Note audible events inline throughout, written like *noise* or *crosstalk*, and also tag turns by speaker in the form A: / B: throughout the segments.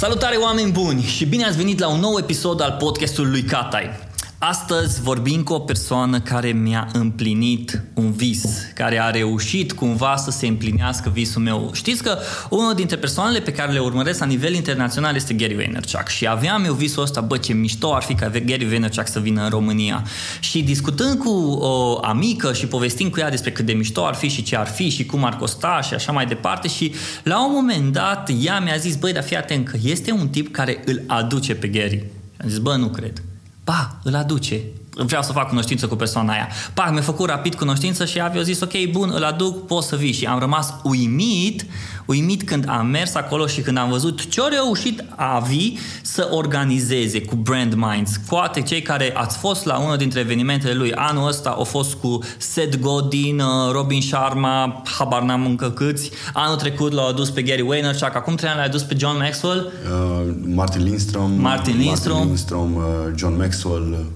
A: Salutare oameni buni și bine ați venit la un nou episod al podcastului lui Catai. Astăzi vorbim cu o persoană care mi-a împlinit un vis, care a reușit cumva să se împlinească visul meu. Știți că unul dintre persoanele pe care le urmăresc la nivel internațional este Gary Vaynerchuk și aveam eu visul ăsta, bă, ce mișto ar fi ca Gary Vaynerchuk să vină în România. Și discutând cu o amică și povestind cu ea despre cât de mișto ar fi și ce ar fi și cum ar costa și așa mai departe și la un moment dat ea mi-a zis, băi, dar fii atent că este un tip care îl aduce pe Gary. Am zis, bă, nu cred. Ba, îl aduce. Vreau să fac cunoștință cu persoana aia. Pa, mi-a făcut rapid cunoștință și Avi a zis, ok, bun, îl aduc, poți să vii. Și am rămas uimit, uimit când am mers acolo și când am văzut ce a reușit Avi să organizeze cu Brand Minds. Poate cei care ați fost la unul dintre evenimentele lui anul ăsta au fost cu Seth Godin, uh, Robin Sharma, habar n-am încă câți. Anul trecut l-au adus pe Gary Vaynerchuk, acum trei ani l-a adus pe John Maxwell.
B: Uh, Martin Lindstrom.
A: Martin Lindstrom.
B: Martin Lindstrom uh, John Maxwell.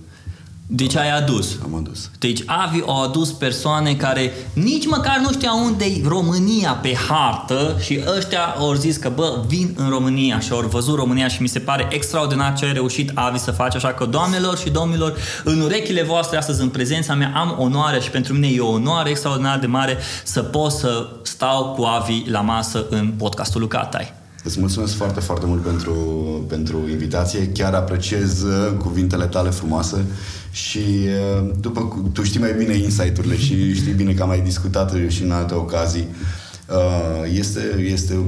B: Uh,
A: Deci ai adus.
B: Am adus.
A: Deci Avi a adus persoane care nici măcar nu știau unde e România pe hartă și ăștia au zis că bă, vin în România și au văzut România și mi se pare extraordinar ce a reușit Avi să face, așa că doamnelor și domnilor, în urechile voastre astăzi, în prezența mea, am onoarea și pentru mine e o onoare extraordinar de mare să pot să stau cu Avi la masă în podcastul lui Catai.
B: Îți mulțumesc foarte, foarte mult pentru, pentru invitație. Chiar apreciez uh, cuvintele tale frumoase și uh, după cu- tu știi mai bine insight-urile și știi bine că am mai discutat și în alte ocazii. Uh, Este, este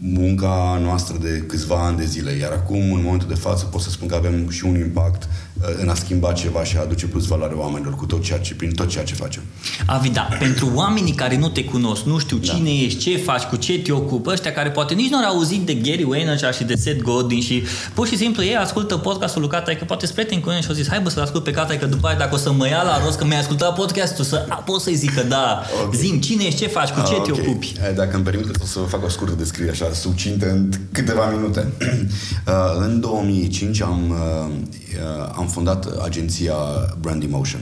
B: munca noastră de câțiva ani de zile, iar acum, în momentul de față, pot să spun că avem și un impact uh, în a schimba ceva și a aduce plus valoare oamenilor cu tot ceea ce, prin tot ceea ce facem.
A: Avi, da, pentru oamenii care nu te cunosc, nu știu cine ești, ce faci, cu ce te ocupi, ăștia care poate nici nu au auzit de Gary Vaynerchuk și de Seth Godin și pur și simplu ei ascultă podcastul lui Catai, că poate sprieten cu el și au zis, hai bă să-l ascult pe Catai, că după aia dacă o să mă ia la rost că mi-ai ascultat podcastul, să a, pot să-i zic că da,
B: Ok.
A: zim cine ești, ce faci, cu ce
B: Ah,
A: te
B: ok.
A: ocupi.
B: Eh, Dacă îmi permiteți, o să fac o scurtă descriere așa, succintă, în câteva minute. *clears throat* Uh, în 2005 am, uh, uh, am fondat agenția Brand Emotion.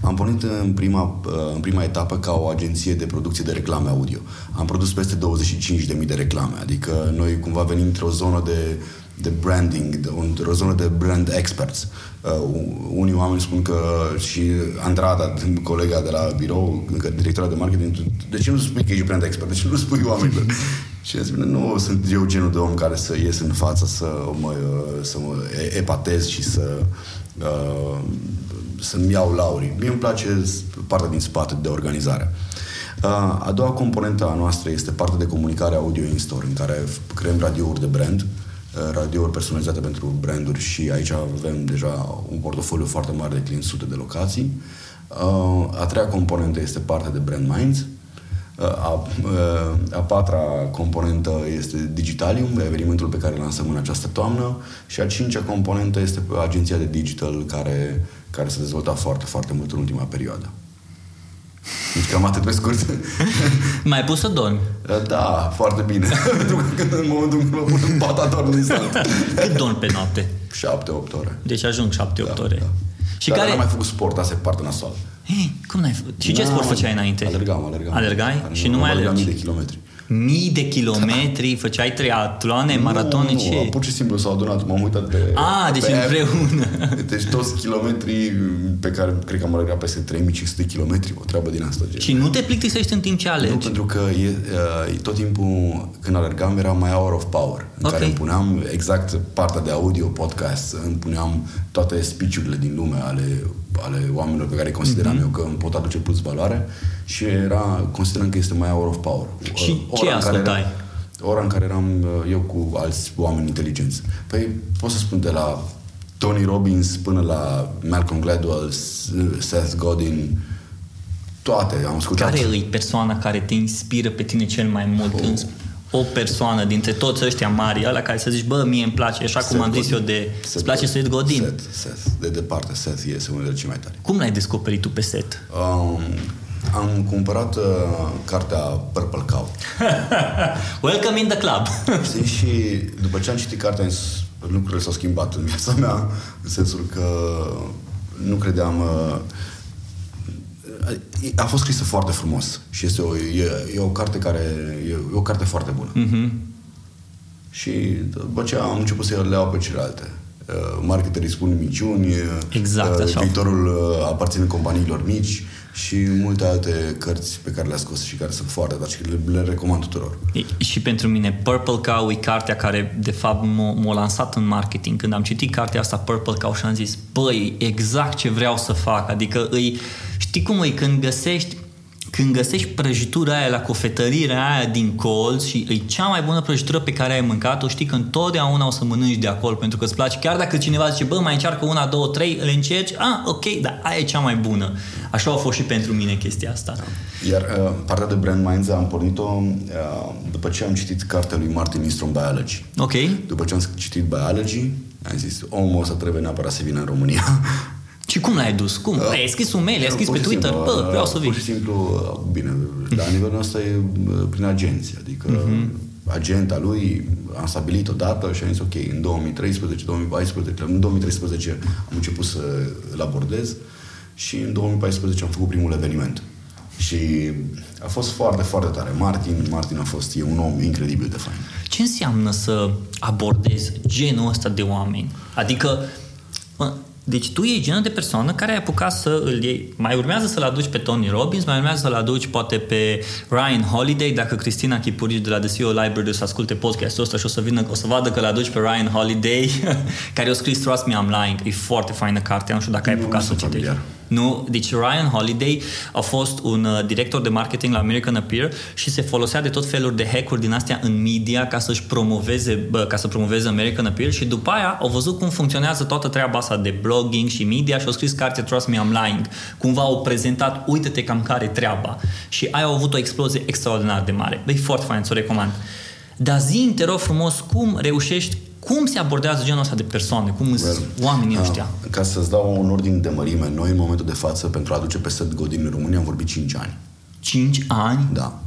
B: Am pornit în prima, uh, în prima etapă ca o agenție de producție de reclame audio. Am produs peste 25.000 de reclame, adică noi cumva venim într-o zonă de de branding, de o, o zonă de brand experts. Uh, unii oameni spun că și Andrada, *laughs* colega de la birou, că directora de marketing, de ce nu spui că ești brand expert? De ce nu spui oamenilor? *laughs* și îmi spune, nu sunt eu genul de om care să ies în față să mă, să mă epatez și să uh, să-mi iau laurii. Mie îmi place partea din spate de organizare. Uh, A doua componentă a noastră este partea de comunicare audio in-store, în care creăm radiouri de brand, uh, radiouri personalizate pentru branduri și aici avem deja un portofoliu foarte mare de clienți, sute de locații. Uh, A treia componentă este partea de brand minds. Uh, A, uh, a patra componentă este Digitalium, evenimentul pe care îl lansăm în această toamnă și a cincea componentă este agenția de digital care, care s-a dezvoltat foarte, foarte mult în ultima perioadă. Deci cam atât pe scurt. *laughs*
A: Mai pus să dormi.
B: Da, foarte bine. *laughs* Pentru că când în momentul în care mă pun în pat, adorm instant.
A: Cât dormi pe noapte?
B: 7-8 ore.
A: Deci ajung 7-8
B: Da,
A: ore.
B: da.
A: Și
B: Dar
A: care...
B: n-am mai făcut sport, asta e partea nasoală.
A: Hei, cum n-ai făcut? Și ce
B: N-am-
A: sport făceai înainte?
B: Alergam, alergam.
A: Alergai? Și nu mai
B: alergam
A: alergi?
B: mii de kilometri.
A: Mii de kilometri, făceai triatloane, maratone,
B: nu,
A: ce?
B: Nu, pur și simplu s-au adunat, m-am uitat pe...
A: A, deci
B: pe app.
A: împreună. *laughs*
B: Deci toți kilometrii pe care cred că am alergat peste 3500 de kilometri, o treabă din asta. Gen.
A: Și nu te plictisești în timp ce
B: Nu,
A: alergi.
B: pentru că e, uh, tot timpul când alergam era mai hour of power, în
A: Ok.
B: care îmi puneam exact partea de audio podcast, îmi puneam toate speech-urile din lume ale, ale oamenilor pe care consideram
A: Mhm.
B: eu că îmi pot aduce plus valoare și era, consideram că este mai hour of power.
A: Și
B: Ora
A: ce
B: în care
A: ascultai?
B: Era, ora în care eram uh, eu cu alți oameni inteligenți. Păi pot să spun de la Tony Robbins până la Malcolm Gladwell, Seth Godin, toate am ascultat.
A: Care e persoana care te inspiră pe tine cel mai mult?
B: Oh.
A: În o persoană dintre toți ăștia mari, ăla care să zici, bă, mie îmi place, așa cum
B: Seth
A: am zis eu
B: Godin.
A: de...
B: Seth
A: Îți place Seth Godin?
B: Seth, Seth. De departe, Seth este unul dintre cei mai tari.
A: Cum l-ai descoperit tu pe Seth?
B: Um, am cumpărat uh, cartea Purple Cow. *laughs*
A: Welcome in the club! *laughs*
B: Știi? Și după ce am citit cartea, lucrurile s-au schimbat în viața mea, în sensul că nu credeam... Uh, a fost scrisă foarte frumos și este o, e, e o carte care e, e o carte foarte bună.
A: Mhm.
B: Și după aceea am început să le iau pe celelalte. Uh, marketerii spun minciuni, uh,
A: Exact, așa.
B: viitorul uh, aparține companiilor mici și multe alte cărți pe care le-a scos și care sunt foarte tari și le, le recomand tuturor.
A: E- Și pentru mine Purple Cow e cartea care de fapt m-a, m-a lansat în marketing. Când am citit cartea asta Purple Cow și am zis, băi, e exact ce vreau să fac. Adică îi, știi cum e când găsești când găsești prăjitura aia la cofetărirea aia din colț și e cea mai bună prăjitură pe care ai mâncat-o, știi că întotdeauna o să mănânci de acolo pentru că îți place. Chiar dacă cineva zice, bă, mai încearcă una, două, trei, le încerci, ah, ok, dar aia e cea mai bună. Așa a fost și pentru mine chestia asta.
B: Iar uh, partea de Brand Minds am pornit-o uh, după ce am citit cartea lui Martin Nistrom Biology.
A: Ok?
B: După ce am citit Biology, am zis, omul ăsta trebuie neapărat să vină în România. *laughs*
A: Și cum l-ai dus? Cum? Uh, ai scris un mail, ai scris
B: Pur
A: pe
B: și
A: Twitter,
B: simplu,
A: bă, vreau să vin.
B: Pur și simplu, uh, bine, *laughs* la nivelul ăsta e uh, prin agenție, adică
A: Mhm.
B: agenta lui am stabilit o dată și am zis, ok, în 2013, 2014, în 2013 am început să îl abordez și în 2014 am făcut primul eveniment. Și a fost foarte, foarte tare. Martin, Martin a fost, e un om incredibil de fain.
A: Ce înseamnă să abordezi genul ăsta de oameni? Adică, mă, deci tu e genul de persoană care ai apucat să îl iei. Mai urmează să-l aduci pe Tony Robbins, mai urmează să-l aduci poate pe Ryan Holiday, dacă Cristina Chipurici de la The CEO Library o să asculte podcastul ăsta și o să vină, o să vadă că l aduci pe Ryan Holiday, *laughs* care a scris Trust Me I'm Lying. E foarte faină carte, nu știu dacă ai
B: Nu,
A: apucat
B: nu
A: să o
B: sunt
A: citești.
B: Familiar.
A: Nu, deci Ryan Holiday a fost un uh, director de marketing la American Appeal și se folosea de tot felul de hack-uri din astea în media ca să-și promoveze, bă, ca să promoveze American Appeal și după aia au văzut cum funcționează toată treaba asta de blogging și media și au scris carte Trust Me I'm Lying. Cumva au prezentat, uite-te cam care e treaba. Și aia au avut o explozie extraordinar de mare. Băi, foarte fain, ți-o recomand. Dar zi te rog frumos, cum reușești, cum se abordează genul ăsta de persoane, cum sunt oamenii ăștia?
B: Ah, Ca să-ți dau un ordin de mărime, noi în momentul de față, pentru a aduce pe Seth Godin în România, am vorbit 5 ani.
A: 5 ani?
B: Da.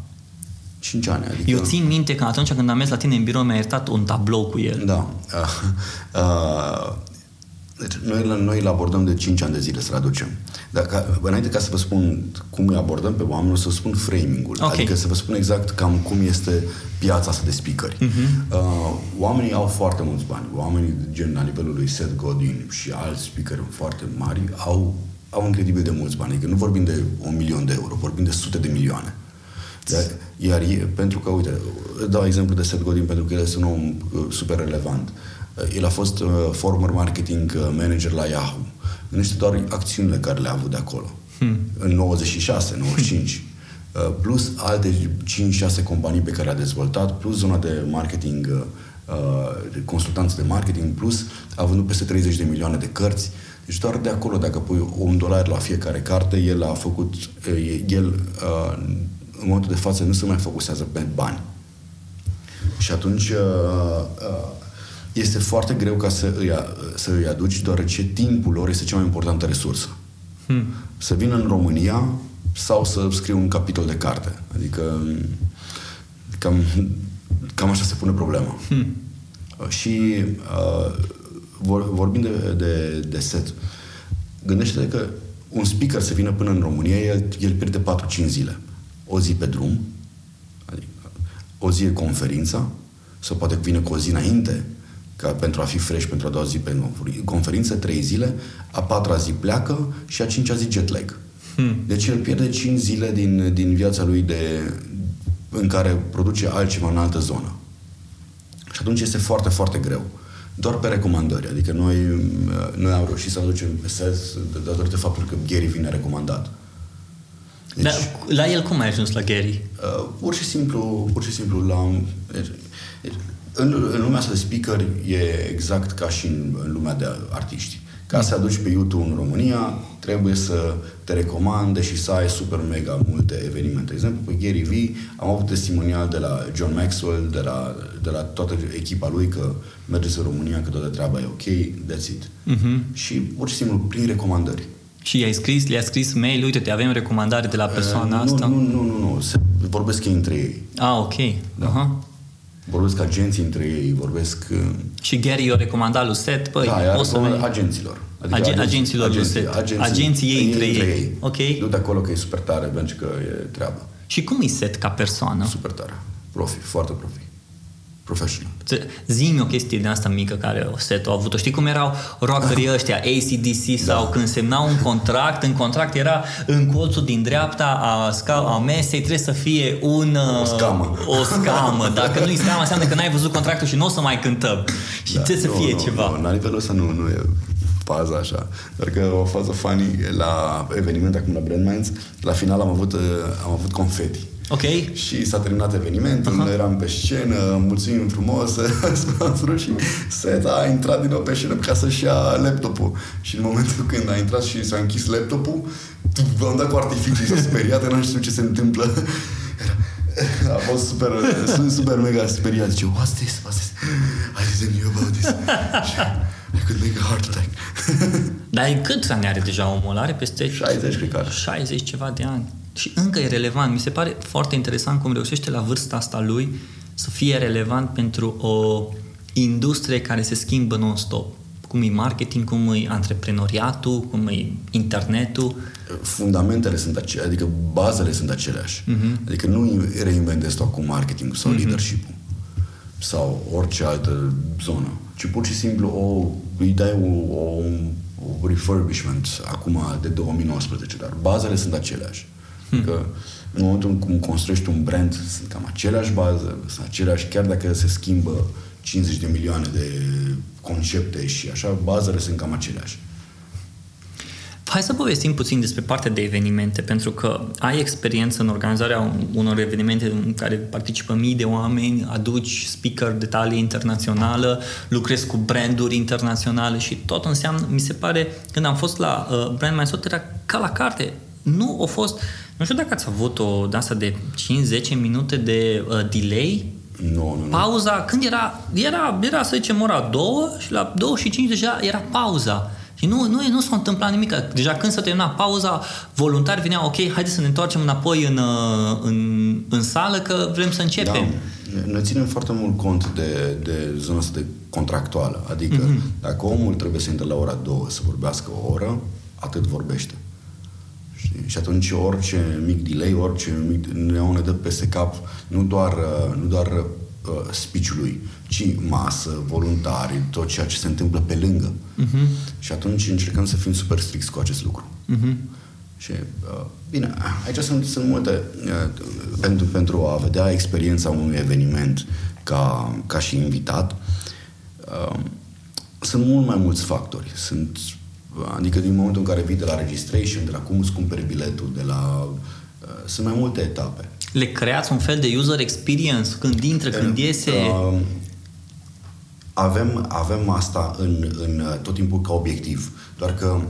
B: 5 ani, adică...
A: Eu țin minte că atunci când am mers la tine în birou mi-a iertat un tablou cu el.
B: Da. *laughs* Uh, uh, deci noi, noi îl abordăm de 5 ani de zile să-l aducem. Dar ca, înainte ca să vă spun cum îi abordăm pe oameni, o să spun framing-ul.
A: Ok.
B: Adică să vă spun exact cam cum este piața asta de speakeri. Uh-huh. Uh, oamenii au foarte mulți bani. Oamenii gen la nivelul lui Seth Godin și alți speakeri foarte mari au, au incredibil de mulți bani. Adică nu vorbim de un milion de euro, vorbim de sute de milioane. Dar, iar e, pentru că, uite, dau exemplu de Seth Godin pentru că el este un om uh, super relevant. Uh, El a fost uh, former marketing uh, manager la Yahoo. Gândește doar acțiunile care le-a avut de acolo. Hmm. În 96, 95. *laughs* Uh, plus alte 5-6 companii pe care le-a dezvoltat, plus zona de marketing, uh, uh, de consultanță de marketing, plus a vândut peste 30 de milioane de cărți. Deci doar de acolo, dacă pui un dolar la fiecare carte, el a făcut, uh, el uh, în momentul de față nu se mai focusează pe bani. Și atunci uh, uh, este foarte greu ca să îi, a- să îi aduci, deoarece timpul lor este cea mai importantă resursă.
A: Hmm.
B: Să vină în România sau să scrie un capitol de carte. Adică cam, cam așa se pune problema.
A: Hmm.
B: Și uh, vor, vorbind de, de, de set, gândește-te că un speaker să vină până în România, el, el pierde 4-5 zile. O zi pe drum, adică o zi e conferința, sau poate vine cu o zi înainte, ca pentru a fi fresh pentru a doua zi pe conferință, trei zile, a patra zi pleacă și a cincea zi jet lag. Hmm. Deci el pierde 5 zile din, din viața lui de, în care produce altceva în altă zonă. Și atunci este foarte, foarte greu. Doar pe recomandări. Adică noi, noi am reușit să aducem pe SES datorită faptului că Gary vine recomandat.
A: Deci, Dar la el cum ai ajuns la Gary?
B: Uh, pur și simplu, pur și simplu l-am... Deci, deci, în, în lumea asta de speaker e exact ca și în, în lumea de artiști. Ca să aduci pe YouTube în România, trebuie să te recomande și să ai super mega multe evenimente. De exemplu, pe Gary V am avut testimonial de la John Maxwell, de la, de la toată echipa lui că mergeți în România, că toată treaba e ok, that's it.
A: Uh-huh.
B: Și pur și simplu prin recomandări.
A: Și i-ai scris, le-a scris mail, uite, te avem recomandare de la persoana
B: Uh,
A: asta?
B: Nu, nu, nu, nu, nu. Se vorbesc ei între ei.
A: Ah, ok. Da. Uh-huh.
B: Vorbesc agenții între ei, vorbesc... uh,
A: Și Gary i-a recomandat lui Seth, păi,
B: da,
A: o să veni.
B: agenților.
A: Agen- agenților lui Seth. Agenții ei între ei. Ok.
B: Du-te acolo că e super tare, pentru că e treabă.
A: Și cum e Seth ca persoană?
B: Super tare. Profi, foarte profi. Professional.
A: Zi-mi o chestie din asta mică care o set a avut-o. Știi cum erau rockerii *laughs* ăștia, ACDC sau da. când semnau un contract, în contract era în colțul din dreapta a, sca- a mesei trebuie să fie un...
B: O scamă.
A: O scamă. Dacă nu-i scamă, înseamnă că n-ai văzut contractul și nu o să mai cântăm. Și da. trebuie să fie
B: nu,
A: ceva.
B: Nu, la nivelul ăsta nu, nu e faza așa. Doar că o fază funny la eveniment acum la Brand Minds, la final am avut, uh, am avut confeti.
A: Ok.
B: Și s-a terminat evenimentul, uh-huh. noi eram pe scenă, mulțumim frumos, *laughs* sponsorul și Seta a intrat din nou pe scenă ca să-și ia laptopul. Și în momentul când a intrat și s-a închis laptopul, am dat cu artificii, s-a speriat, n-am știut ce se întâmplă. A fost super, sunt super mega speriat. Zice, what's this? What's this? I didn't know about this. Și could make a heart attack.
A: Dar cât ani are deja omul? Are peste
B: 60, cred că are.
A: 60 ceva de ani. Și încă e relevant. Mi se pare foarte interesant cum reușește la vârsta asta lui să fie relevant pentru o industrie care se schimbă non-stop. Cum e marketing, cum e antreprenoriatul, cum e internetul.
B: Fundamentele sunt aceleași, adică bazele sunt aceleași. Uh-huh. Adică nu reinventezi tu acum marketing sau uh-huh. leadership-ul sau orice altă zonă, ci pur și simplu o, îi dai o, o, o refurbishment acum de 2019, dar bazele sunt aceleași. Hmm. Că în momentul în cum construiești un brand, sunt cam aceleași bază, sunt aceleași, chiar dacă se schimbă 50 de milioane de concepte și așa, bazele sunt cam aceleași.
A: Hai să povestim puțin despre partea de evenimente, pentru că ai experiență în organizarea unor evenimente în care participă mii de oameni, aduci speaker de talie internațională, lucrezi cu branduri internaționale și tot înseamnă, mi se pare, când am fost la uh, Brand My Sot, era ca la carte. Nu a fost, nu știu dacă ați avut o de de 5-10 minute de uh, delay
B: nu, nu, nu.
A: Pauza, când era, era, era să zicem ora 2 și la 2 și 5 deja era pauza. Și nu, nu, nu s-a întâmplat nimic. Deja când s-a terminat pauza, voluntari veneau, ok, haideți să ne întoarcem înapoi în, uh, în, în sală că vrem să începem.
B: Da. Noi ținem foarte mult cont de, de zona asta de contractuală. Adică mm-hmm. dacă omul trebuie să intre la ora 2 să vorbească o oră, atât vorbește. Știi? Și atunci orice mic delay, orice mic ne dă peste cap, nu doar, uh, nu doar uh, speech-ului, ci masă, voluntari, tot ceea ce se întâmplă pe lângă. Uh-huh. Și atunci încercăm să fim super stricți cu acest lucru. Uh-huh. Și, uh, bine, aici sunt, sunt multe. Uh, pentru, pentru a vedea experiența unui eveniment ca, ca și invitat, uh, sunt mult mai mulți factori. Sunt, adică din momentul în care vii de la registration, de la cum îți cumperi biletul, de la... Uh, sunt mai multe etape.
A: Le creați un fel de user experience când intră, când iese? Uh,
B: avem, avem asta în, în tot timpul ca obiectiv. Doar că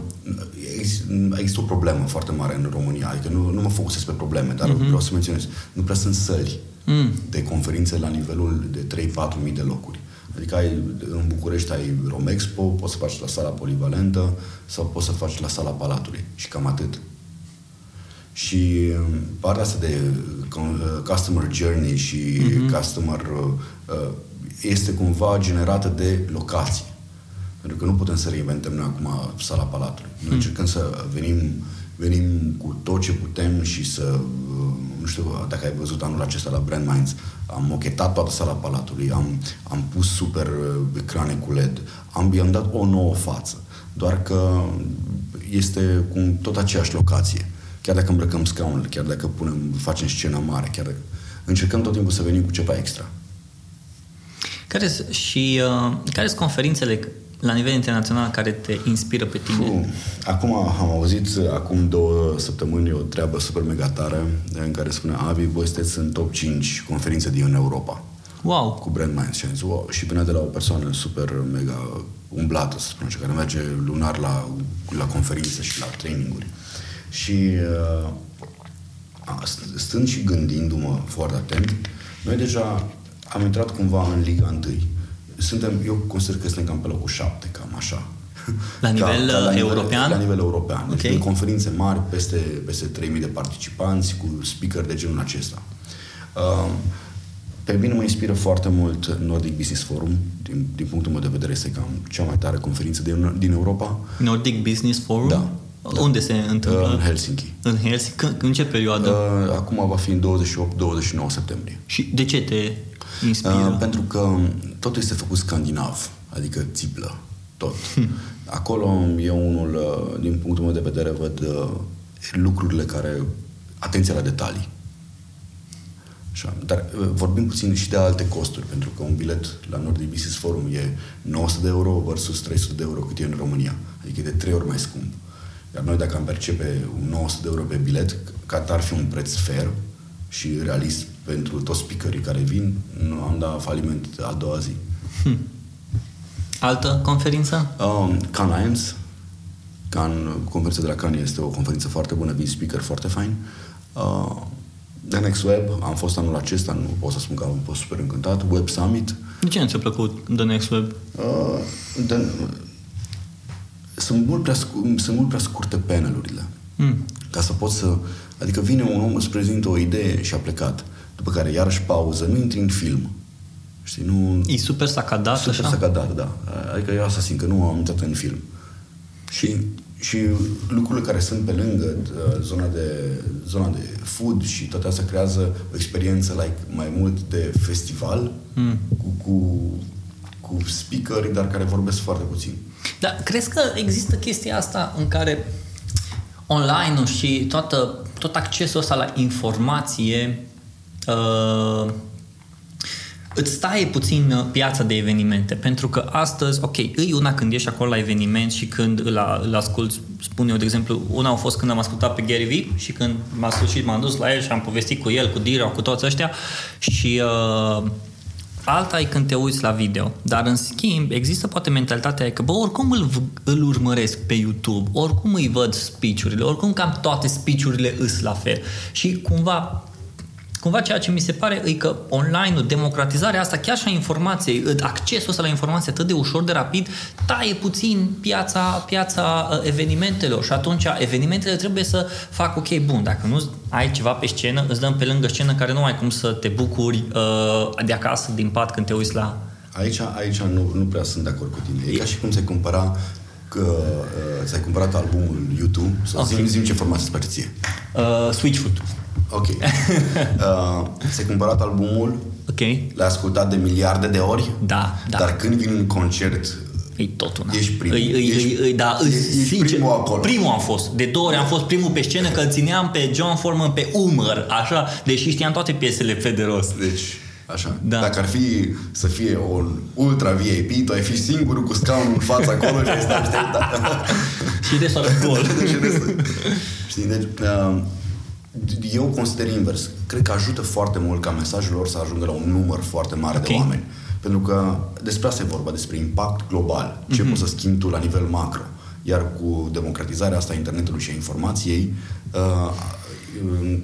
B: există o problemă foarte mare în România. Adică nu, nu mă focusez pe probleme, dar uh-huh. vreau să menționez. Nu prea sunt săli mm. de conferințe la nivelul de 3-4 mii de locuri. Adică ai, în București ai Romexpo, poți să faci la sala polivalentă sau poți să faci la sala Palatului. Și cam atât. Și um, partea asta de uh, customer journey și uh-huh. customer uh, este cumva generată de locație. Pentru că nu putem să reinventăm noi acum sala Palatului. Noi mm. încercăm să venim, venim cu tot ce putem și să, nu știu dacă ai văzut anul acesta la Brand Minds, am mochetat toată sala Palatului, am, am pus super ecrane cu LED, am, i-am dat o nouă față. Doar că este cu tot aceeași locație. Chiar dacă îmbrăcăm scaunele, chiar dacă punem, facem scena mare, chiar dacă încercăm tot timpul să venim cu ceva extra.
A: Care și uh, care sunt conferințele la nivel internațional care te inspiră pe tine? Fuh.
B: Acum am auzit acum două săptămâni o treabă super mega tare în care spune Avi, voi sunteți în top 5 conferințe din Europa.
A: Wow!
B: Cu Brand Minds. Și, zis, wow. și venea de la o persoană super mega umblată, să spunem, care merge lunar la, la conferințe și la traininguri. Și uh, stând și gândindu-mă foarte atent, noi deja am intrat cumva în Liga 1. Suntem, eu consider că suntem cam pe locul 7, cam așa.
A: La nivel ca, ca la uh, european?
B: Nivel, la nivel european. Okay. Deci în conferințe mari, peste, peste 3000 de participanți, cu speaker de genul acesta. Uh, pe mine mă inspiră foarte mult Nordic Business Forum. Din, din punctul meu de vedere este cam cea mai tare conferință din, din Europa.
A: Nordic Business Forum?
B: Da.
A: Da. Unde se întâmplă?
B: În Helsinki.
A: În Helsinki? În ce perioadă?
B: Uh, acum va fi în 28-29 septembrie.
A: Și de ce te inspiră?
B: Uh, pentru că totul este făcut scandinav, adică țiplă, tot. Hmm. Acolo eu unul, uh, din punctul meu de vedere, văd uh, lucrurile care... Atenția la detalii. Așa. Dar uh, vorbim puțin și de alte costuri, pentru că un bilet la Nordic Business Forum e 900 de euro versus 300 de euro cât e în România. Adică e de trei ori mai scump. Iar noi dacă am percepe un 900 de euro pe bilet, ca ar fi un preț fair și realist pentru toți speakerii care vin, nu am dat faliment a doua zi. Hmm.
A: Altă conferință?
B: Um, Can Lions. Can, conferința de la Can este o conferință foarte bună, vin speaker foarte fain. Uh, The Next Web, am fost anul acesta, nu pot să spun că am fost super încântat. Web Summit.
A: De ce nu ți-a plăcut The Next Web? Uh,
B: the, sunt mult prea, sunt mult prea scurte panelurile. Mm. Ca să pot să... Adică vine un om, îți prezintă o idee și a plecat. După care iarăși pauză, nu intri în film. Știi, nu...
A: E super sacadat,
B: Super
A: așa?
B: sacadat, da. Adică eu asta simt că nu am intrat în film. Și, și lucrurile care sunt pe lângă uh, zona de, zona de food și toate astea creează o experiență like, mai mult de festival mm. cu, cu, cu speakeri, dar care vorbesc foarte puțin.
A: Dar crezi că există chestia asta în care online și toată, tot accesul ăsta la informație uh, îți taie puțin uh, piața de evenimente, pentru că astăzi, ok, îi una când ești acolo la eveniment și când îl, îl ascult, spun eu, de exemplu, una a fost când am ascultat pe Gary Vee și când m-a sfârșit, m-am dus la el și am povestit cu el, cu Dira, cu toți ăștia și uh, alta e când te uiți la video. Dar în schimb, există poate mentalitatea că, bă, oricum îl, îl urmăresc pe YouTube, oricum îi văd speech-urile, oricum cam toate speech-urile îs la fel. Și cumva cumva ceea ce mi se pare e că online-ul, democratizarea asta, chiar și a informației, accesul ăsta la informație atât de ușor, de rapid, taie puțin piața, piața uh, evenimentelor și atunci evenimentele trebuie să fac ok, bun, dacă nu ai ceva pe scenă, îți dăm pe lângă scenă care nu ai cum să te bucuri uh, de acasă, din pat, când te uiți la...
B: Aici, aici nu, nu prea sunt de acord cu tine. E, e ca și cum se cumpăra că uh, ți-ai cumpărat albumul YouTube sau okay. zi, zi ce format îți place ție.
A: Uh, Switchfoot.
B: Ok. *laughs* Uh, ți-ai cumpărat albumul,
A: Ok.
B: l-ai ascultat de miliarde de ori,
A: Da, da.
B: dar când vin în concert,
A: E tot una.
B: Ești primul.
A: Îi, îi,
B: Ești-
A: îi, îi, da, îi,
B: ești
A: sincer,
B: primul acolo.
A: Primul am fost. De două ori am fost primul pe scenă că îl țineam pe John Foreman pe umăr, așa, deși știam toate piesele pe de rost.
B: deci Așa.
A: Da.
B: Dacă ar fi să fie un ultra VIP, tu ai fi singurul cu scaunul în fața acolo și ai stat așteptat. *laughs*
A: Și de soară gol. *laughs*
B: Și restul. Știi, deci, uh, eu consider invers. Cred că ajută foarte mult ca mesajul lor să ajungă la un număr foarte mare de
A: Ok.
B: oameni. Pentru că despre asta e vorba, despre impact global. Ce
A: Mhm.
B: poți să schimbi tu la nivel macro. Iar cu democratizarea asta a internetului și a informației, uh, în-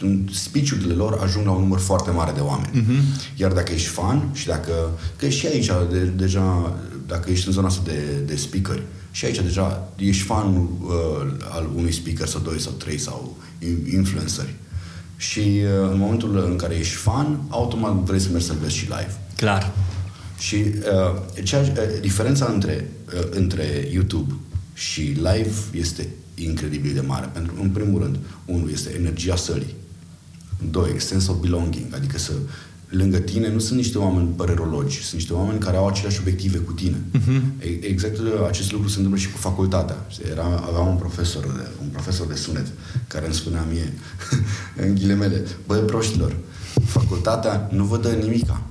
B: în speech-urile lor ajung la un număr foarte mare de oameni.
A: Mhm.
B: Iar dacă ești fan și dacă... Că și aici, de, deja, dacă ești în zona asta de, de speakeri, și aici deja ești fan uh, al unui speaker sau doi sau trei sau in- influenceri. Și uh, în momentul în care ești fan, automat vrei să mergi să-l vezi și live.
A: Clar.
B: Și uh, cea, uh, diferența între, uh, între YouTube și live este incredibil de mare. Pentru în primul rând, unul este energia sălii. Doi, sense of belonging, adică să lângă tine nu sunt niște oameni părerologi, sunt niște oameni care au aceleași obiective cu tine. Uh-huh. Exact acest lucru se întâmplă și cu facultatea. Era, aveam un profesor, de, un profesor de sunet care îmi spunea mie, *laughs* în ghilimele, băi proștilor, facultatea nu vă dă nimica,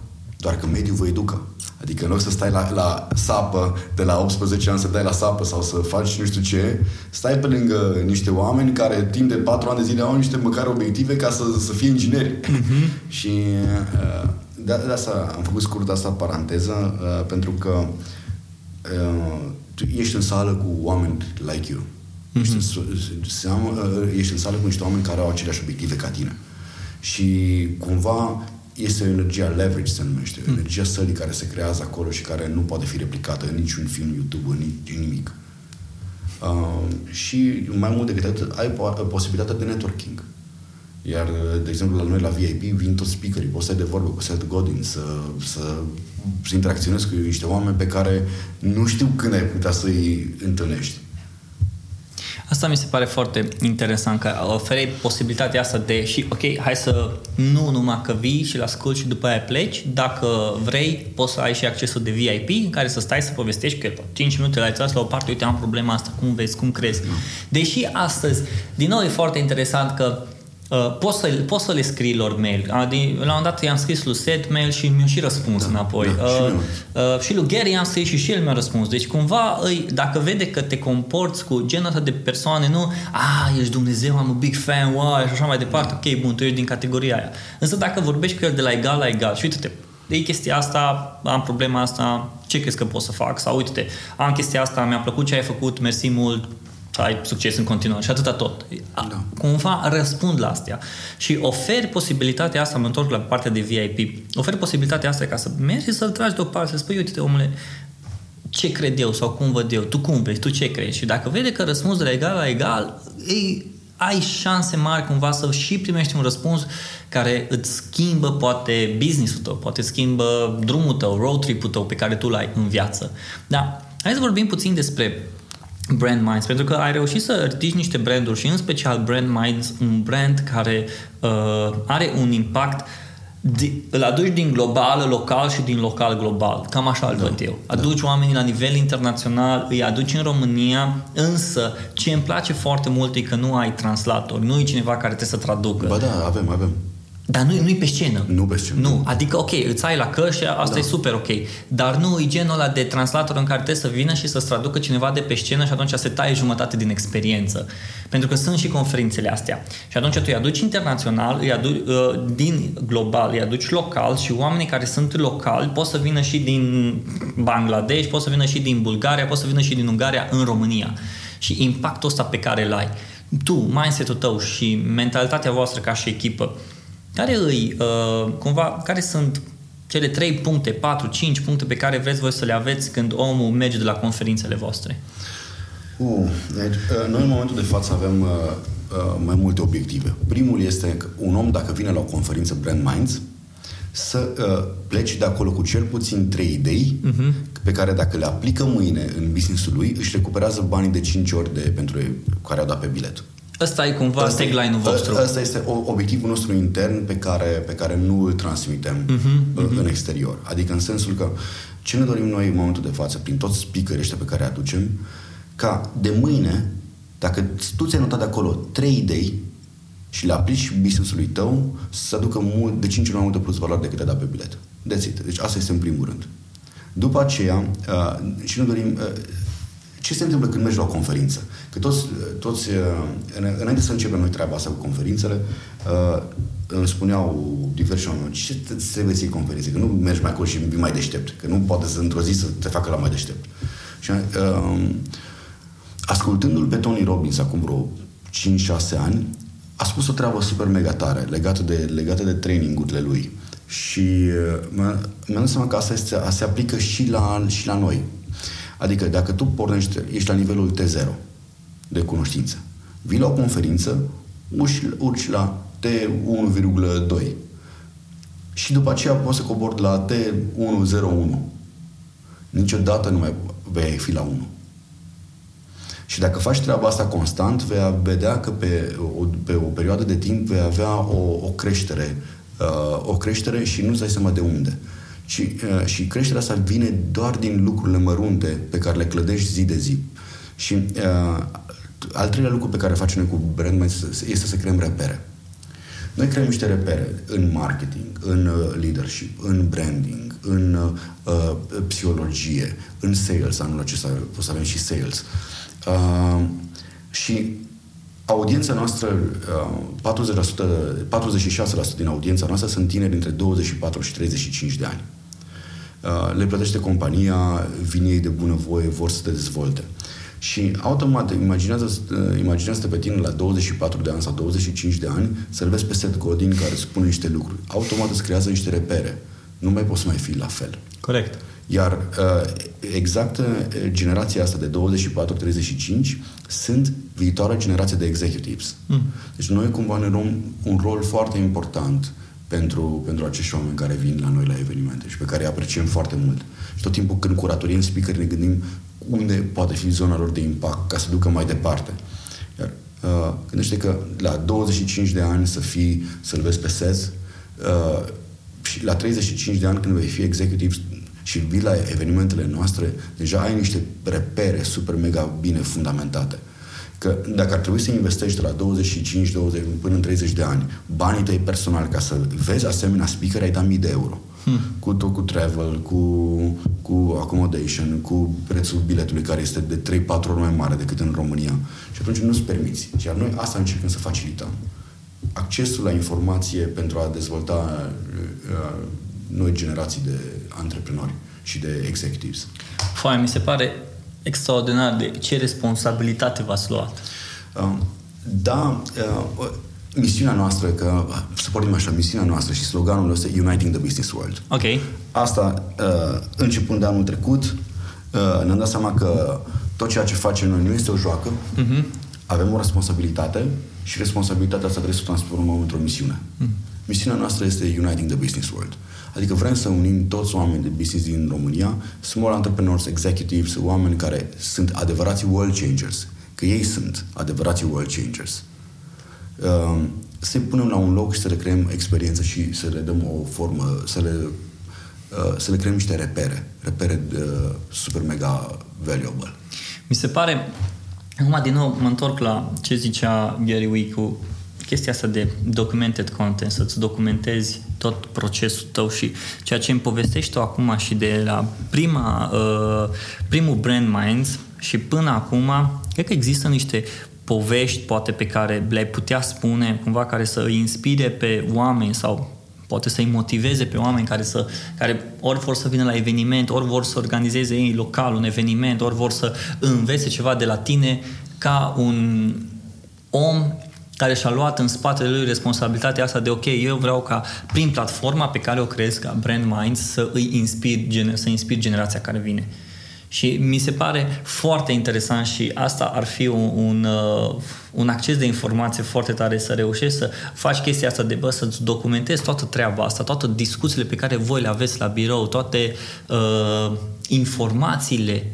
B: doar că mediul vă educă. Adică în loc să stai la, la sapă de la 18 ani să dai la sapă sau să faci nu știu ce, stai pe lângă niște oameni care timp de 4 ani de zile au niște măcar obiective ca să, să fie ingineri. Uh-huh. Și uh, de, de asta am făcut scurt asta paranteză, uh, pentru că uh, tu ești în sală cu oameni like you. Uh-huh. Ești, în, seamă, uh, ești în sală cu niște oameni care au aceleași obiective ca tine. Și cumva este o energie a leverage, se numește. Mm. Energia sălii care se creează acolo și care nu poate fi replicată în niciun film YouTube, în, nici, în nimic. Uh, și mai mult decât atât, ai po- posibilitatea de networking. Iar, de exemplu, la noi la VIP vin toți speakerii, poți să ai de vorbă cu Seth Godin, să, să, să interacționezi cu niște oameni pe care nu știu când ai putea să-i întâlnești.
A: Asta mi se pare foarte interesant, că oferi posibilitatea asta de și, ok, hai să nu numai că vii și la asculti și după aia pleci, dacă vrei, poți să ai și accesul de VIP în care să stai să povestești că 5 minute la tras la o parte, uite, am problema asta, cum vezi, cum crezi. Deși astăzi, din nou, e foarte interesant că Uh, poți, să, poți să le scrii lor mail. Uh, la un moment dat i-am scris lui Seth mail și mi-a și răspuns da, înapoi. Da, uh, și, uh, și lui Gary i-am scris și și el mi-a răspuns. Deci cumva, îi, dacă vede că te comporți cu genul ăsta de persoane, nu, a, ești Dumnezeu, am un big fan, wow, și așa mai departe, da. ok, bun, tu ești din categoria aia. Însă dacă vorbești cu el de la egal la egal și uite-te, de chestia asta, am problema asta, ce crezi că pot să fac? Sau uite-te, am chestia asta, mi-a plăcut ce ai făcut, mersi mult, să ai succes în continuare și atâta tot. Da. Cumva răspund la astea și oferi posibilitatea asta, mă întorc la partea de VIP, oferi posibilitatea asta ca să mergi și să-l tragi deoparte, să spui, uite omule, ce cred eu sau cum văd eu, tu cum vezi, tu ce crezi și dacă vede că răspunzi de la egal la egal, ei, ai șanse mari cumva să și primești un răspuns care îți schimbă poate business-ul tău, poate schimbă drumul tău, road trip-ul tău pe care tu l-ai în viață. Da, hai să vorbim puțin despre brand minds, pentru că ai reușit să ridici niște branduri și în special brand minds, un brand care uh, are un impact îl aduci din global local și din local global. Cam așa îl da, văd eu. Da. Aduci da. oamenii la nivel internațional, îi aduci în România, însă ce îmi place foarte mult e că nu ai translator, nu e cineva care trebuie să traducă.
B: Ba da, avem, avem.
A: Dar nu, nu-i pe scenă.
B: Nu pe scenă.
A: Nu. Adică, ok, îți ai la căști, asta da. e super ok. Dar nu e genul ăla de translator în care trebuie să vină și să-ți traducă cineva de pe scenă și atunci se taie jumătate din experiență. Pentru că sunt și conferințele astea. Și atunci tu îi aduci internațional, îi aduci uh, din global, îi aduci local și oamenii care sunt locali pot să vină și din Bangladesh, pot să vină și din Bulgaria, pot să vină și din Ungaria în România. Și impactul ăsta pe care îl ai. Tu, mindset-ul tău și mentalitatea voastră ca și echipă, care îi, uh, cumva, care sunt cele 3 puncte, 4, 5 puncte pe care vreți voi să le aveți când omul merge de la conferințele voastre?
B: Uh, deci, uh, noi în momentul de față avem uh, uh, mai multe obiective. Primul este că un om, dacă vine la o conferință Brand Minds, să uh, pleci de acolo cu cel puțin trei idei uh-huh. pe care dacă le aplică mâine în businessul lui, își recuperează banii de 5 ori de, pentru care au dat pe bilet.
A: Ăsta e cumva asta tagline-ul vostru.
B: Ăsta este obiectivul nostru intern pe care, pe care nu îl transmitem uh-huh, uh-huh. în exterior. Adică în sensul că ce ne dorim noi în momentul de față, prin toți speakerii ăștia pe care îi aducem, ca de mâine, dacă tu ți-ai notat de acolo trei idei și le aplici business-ului tău, să aducă mult, de 5 ori mai multă plus valoare decât te da pe bilet. That's it. Deci asta este în primul rând. După aceea, uh, și ne dorim, uh, ce se întâmplă când mergi la o conferință? Că toți, toți uh, înainte să începem noi treaba asta cu conferințele, uh, îmi spuneau diversi oameni, ce trebuie să iei conferințe? Că nu mergi mai acolo și vii mai deștept. Că nu poate să într-o zi să te facă la mai deștept. Și uh, ascultându-l pe Tony Robbins acum vreo 5-6 ani, a spus o treabă super mega tare legată de, legată de trainingurile lui. Și uh, mi-am dat seama că asta este, se aplică și la, și la noi. Adică dacă tu pornești, ești la nivelul T0 de cunoștință, vii la o conferință, urci, urci la T1,2 și după aceea poți să cobori la T101. Niciodată nu mai vei fi la 1. Și dacă faci treaba asta constant, vei vedea că pe o, pe o perioadă de timp vei avea o, o creștere, uh, o creștere și nu-ți dai seama de unde. Și, uh, și creșterea asta vine doar din lucrurile mărunte pe care le clădești zi de zi. Și uh, al treilea lucru pe care facem noi cu brand este să creăm repere. Noi creăm niște repere în marketing, în uh, leadership, în branding, în uh, psihologie, în sales. Anul acesta o să avem și sales. Uh, și audiența noastră, uh, 40%, 46% din audiența noastră sunt tineri între 24 și 35 de ani. Uh, le plătește compania, vin ei de bunăvoie, vor să te dezvolte. Și automat, imaginează, uh, imaginează pe tine la 24 de ani sau 25 de ani să-l vezi pe Seth Godin care spune niște lucruri. Automat îți creează niște repere. Nu mai poți să mai fii la fel.
A: Corect.
B: Iar uh, exact generația asta de 24-35 sunt viitoarea generație de executives. Mm. Deci noi cumva ne luăm un rol foarte important pentru, pentru acești oameni care vin la noi la evenimente și pe care îi apreciem foarte mult. Și tot timpul când curatoriem speaker ne gândim unde poate fi zona lor de impact ca să ducă mai departe. Uh, gândește că la 25 de ani să fii, să-l vezi pe SES uh, și la 35 de ani când vei fi executiv și vii la evenimentele noastre, deja ai niște repere super mega bine fundamentate. Că dacă ar trebui să investești de la 25 20, până în 30 de ani banii tăi personali ca să vezi asemenea speaker, ai dat mii de euro. Hmm. Cu tot cu travel, cu, cu accommodation, cu prețul biletului care este de 3-4 ori mai mare decât în România. Și atunci nu-ți permiți. Iar noi asta încercăm să facilităm. Accesul la informație pentru a dezvolta uh, noi generații de antreprenori și de executives.
A: Foaia, mi se pare extraordinar de ce responsabilitate v-ați luat.
B: Uh, da, uh, misiunea noastră, că să pornim așa, misiunea noastră și sloganul este Uniting the Business World.
A: Ok.
B: Asta, uh, începând de anul trecut, uh, ne-am dat seama că tot ceea ce facem noi nu este o joacă, uh-huh. avem o responsabilitate și responsabilitatea asta trebuie să o transformăm într-o misiune. Uh-huh. Misiunea noastră este Uniting the Business World. Adică vrem să unim toți oamenii de business din România, small entrepreneurs, executives, oameni care sunt adevărați world changers, că ei sunt adevărați world changers. Uh, să-i punem la un loc și să le creăm experiență și să le dăm o formă, să le, uh, să le creăm niște repere, repere uh, super mega valuable.
A: Mi se pare, acum din nou mă întorc la ce zicea Gary Wee cu chestia asta de documented content, să-ți documentezi tot procesul tău și ceea ce îmi povestești tu acum și de la prima, uh, primul Brand Minds și până acum, cred că există niște povești poate pe care le-ai putea spune cumva care să îi inspire pe oameni sau poate să-i motiveze pe oameni care, să, care ori vor să vină la eveniment, ori vor să organizeze ei local un eveniment, ori vor să învețe ceva de la tine ca un om care și-a luat în spatele lui responsabilitatea asta de ok, eu vreau ca prin platforma pe care o creez ca Brand Minds să îi inspir, să inspir generația care vine. Și mi se pare foarte interesant și asta ar fi un, un, uh, un acces de informație foarte tare să reușești să faci chestia asta de bă, să-ți documentezi toată treaba asta, toate discuțiile pe care voi le aveți la birou, toate uh, informațiile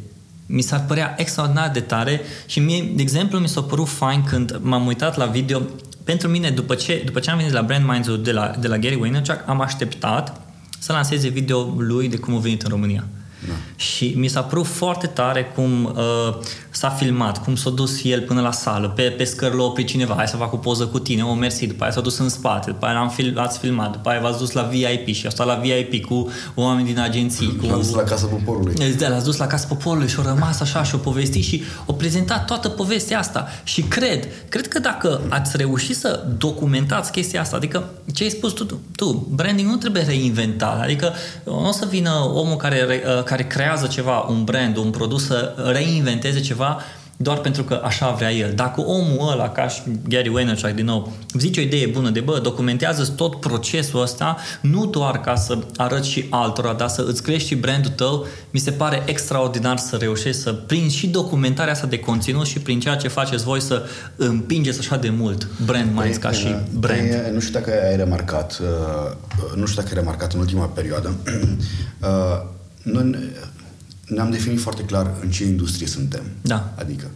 A: mi s-ar părea extraordinar de tare și mie, de exemplu, mi s-a părut fain când m-am uitat la video. Pentru mine, după ce, după ce am venit la Brand Minds de la, de la Gary Vaynerchuk, am așteptat să lanseze video lui de cum a venit în România. Da. Și mi s-a părut foarte tare cum uh, s-a filmat, cum s-a dus el până la sală, pe, pe scări l-a oprit cineva, hai să fac o poză cu tine, o mersi, după aia s-a dus în spate, după aia am fil- ați filmat, după aia v-ați dus la VIP și a stat la VIP cu oameni din agenții. Cu...
B: L-am dus la Casa Poporului.
A: Da, l-ați dus la Casa Poporului și au rămas așa și au povestit și au prezentat toată povestea asta. Și cred, cred că dacă ați reușit să documentați chestia asta, adică ce ai spus tu, tu branding nu trebuie reinventat, adică nu o să vină omul care, care creează ceva, un brand, un produs să reinventeze ceva ceva doar pentru că așa vrea el. Dacă omul ăla, ca și Gary Vaynerchuk din nou, zice o idee bună de bă, documentează tot procesul ăsta, nu doar ca să arăți și altora, dar să îți crești și brandul tău, mi se pare extraordinar să reușești să prin și documentarea asta de conținut și prin ceea ce faceți voi să împingeți așa de mult brand mai ca și brand.
B: E, nu știu dacă ai remarcat, uh, nu știu dacă ai remarcat în ultima perioadă, *clears throat* uh, noi ne-am definit foarte clar în ce industrie suntem.
A: Da.
B: Adică,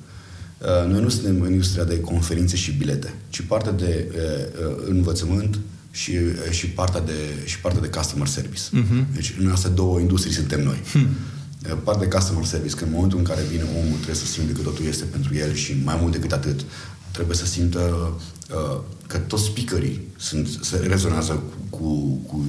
B: uh, noi nu suntem în industria de conferințe și bilete, ci partea de uh, uh învățământ și, uh, și, partea de, și partea de customer service. Uh-huh. Deci, în astea două industrii suntem noi. Hmm. Uh, partea de customer service, că în momentul în care vine omul trebuie să simte că totul este pentru el și mai mult decât atât, trebuie să simtă uh, că toți speakerii sunt, se rezonează cu, cu, cu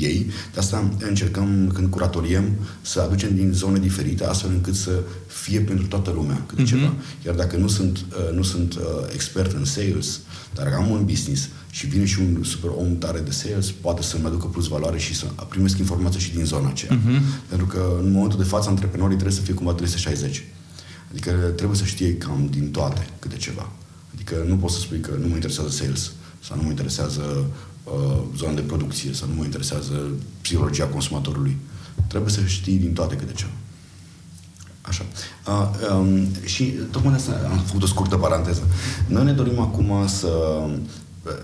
B: ei. De asta încercăm, când curatoriem, să aducem din zone diferite, astfel încât să fie pentru toată lumea câte mm-hmm. ceva. Iar dacă nu sunt, uh, nu sunt uh, expert în sales, dar am un business și vine și un super om tare de sales, poate să-mi aducă plus valoare și să primesc informații și din zona aceea. Mm-hmm. Pentru că în momentul de față antreprenorii trebuie să fie cumva 360. Adică trebuie să știe cam din toate câte ceva. Adică nu poți să spui că nu mă interesează sales sau nu mă interesează uh, zona de producție sau nu mă interesează psihologia consumatorului. Trebuie să știi din toate câte ceva. Așa. Uh, um, și tocmai asta am făcut o scurtă paranteză. Noi ne dorim acum să,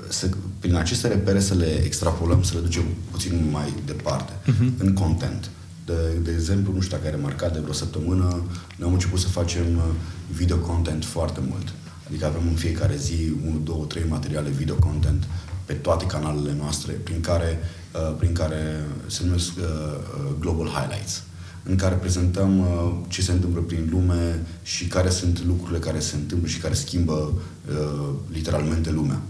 B: să prin aceste repere să le extrapolăm, să le ducem puțin mai departe uh-huh. în content. De, de exemplu, nu știu dacă ai remarcat, de vreo săptămână ne-am început să facem video content foarte mult. Adică avem în fiecare zi 1, 2, 3 materiale video content pe toate canalele noastre prin care, uh, prin care se numesc uh, uh, Global Highlights în care prezentăm uh, ce se întâmplă prin lume și care sunt lucrurile care se întâmplă și care schimbă uh, literalmente lumea.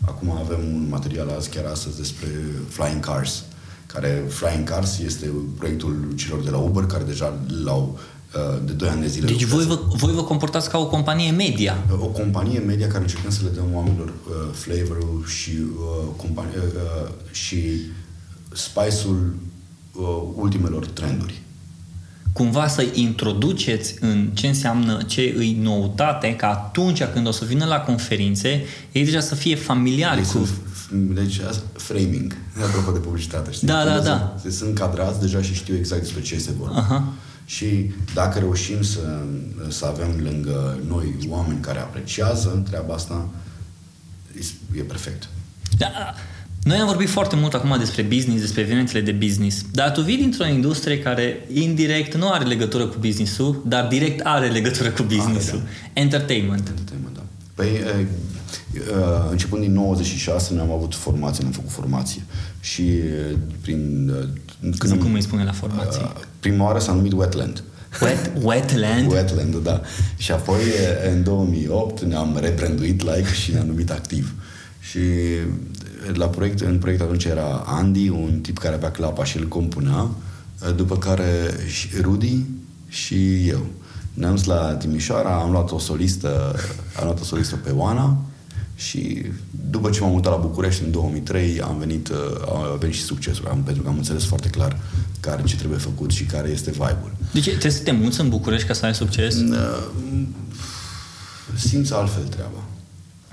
B: Acum avem un material azi, chiar astăzi despre Flying Cars, care Flying Cars este proiectul celor de la Uber, care deja l-au uh, de 2 ani de zile.
A: Deci voi vă, voi vă comportați ca o companie media.
B: O companie media care încercăm să le dăm oamenilor uh, flavorul și, uh, companie, uh, și spice-ul uh, ultimelor trenduri
A: cumva să-i introduceți în ce înseamnă, ce îi noutate, ca atunci când o să vină la conferințe, ei deja să fie familiari
B: deci
A: cu...
B: Deci, framing, *laughs* apropo de publicitate, știi?
A: Da, da, da.
B: Se, sunt cadrați deja și știu exact despre ce este vorba.
A: Aha.
B: Și dacă reușim să, să avem lângă noi oameni care apreciază treaba asta, e, e perfect.
A: Da, noi am vorbit foarte mult acum despre business, despre evenimentele de business, dar tu vii dintr-o industrie care indirect nu are legătură cu business-ul, dar direct are legătură cu business-ul. Are, da. Entertainment.
B: Entertainment, da. Păi, e, începând din 96 ne-am avut formație, ne-am făcut formație și prin...
A: Când cum îi spune la formație?
B: Prima oară s-a numit Wetland.
A: Wet, wetland? *laughs*
B: wetland, da. Și apoi în 2008 ne-am rebranduit like și ne-am numit activ. Și la proiect, în proiect atunci era Andy, un tip care avea clapa și îl compunea, după care Rudy și eu. Ne-am dus la Timișoara, am luat o solistă, am luat o solistă pe Oana și după ce m-am mutat la București în 2003 am venit, a venit și succesul, am, pentru că am înțeles foarte clar care ce trebuie făcut și care este vibe-ul.
A: Deci trebuie să te muți în București ca să ai succes?
B: Simți altfel treaba.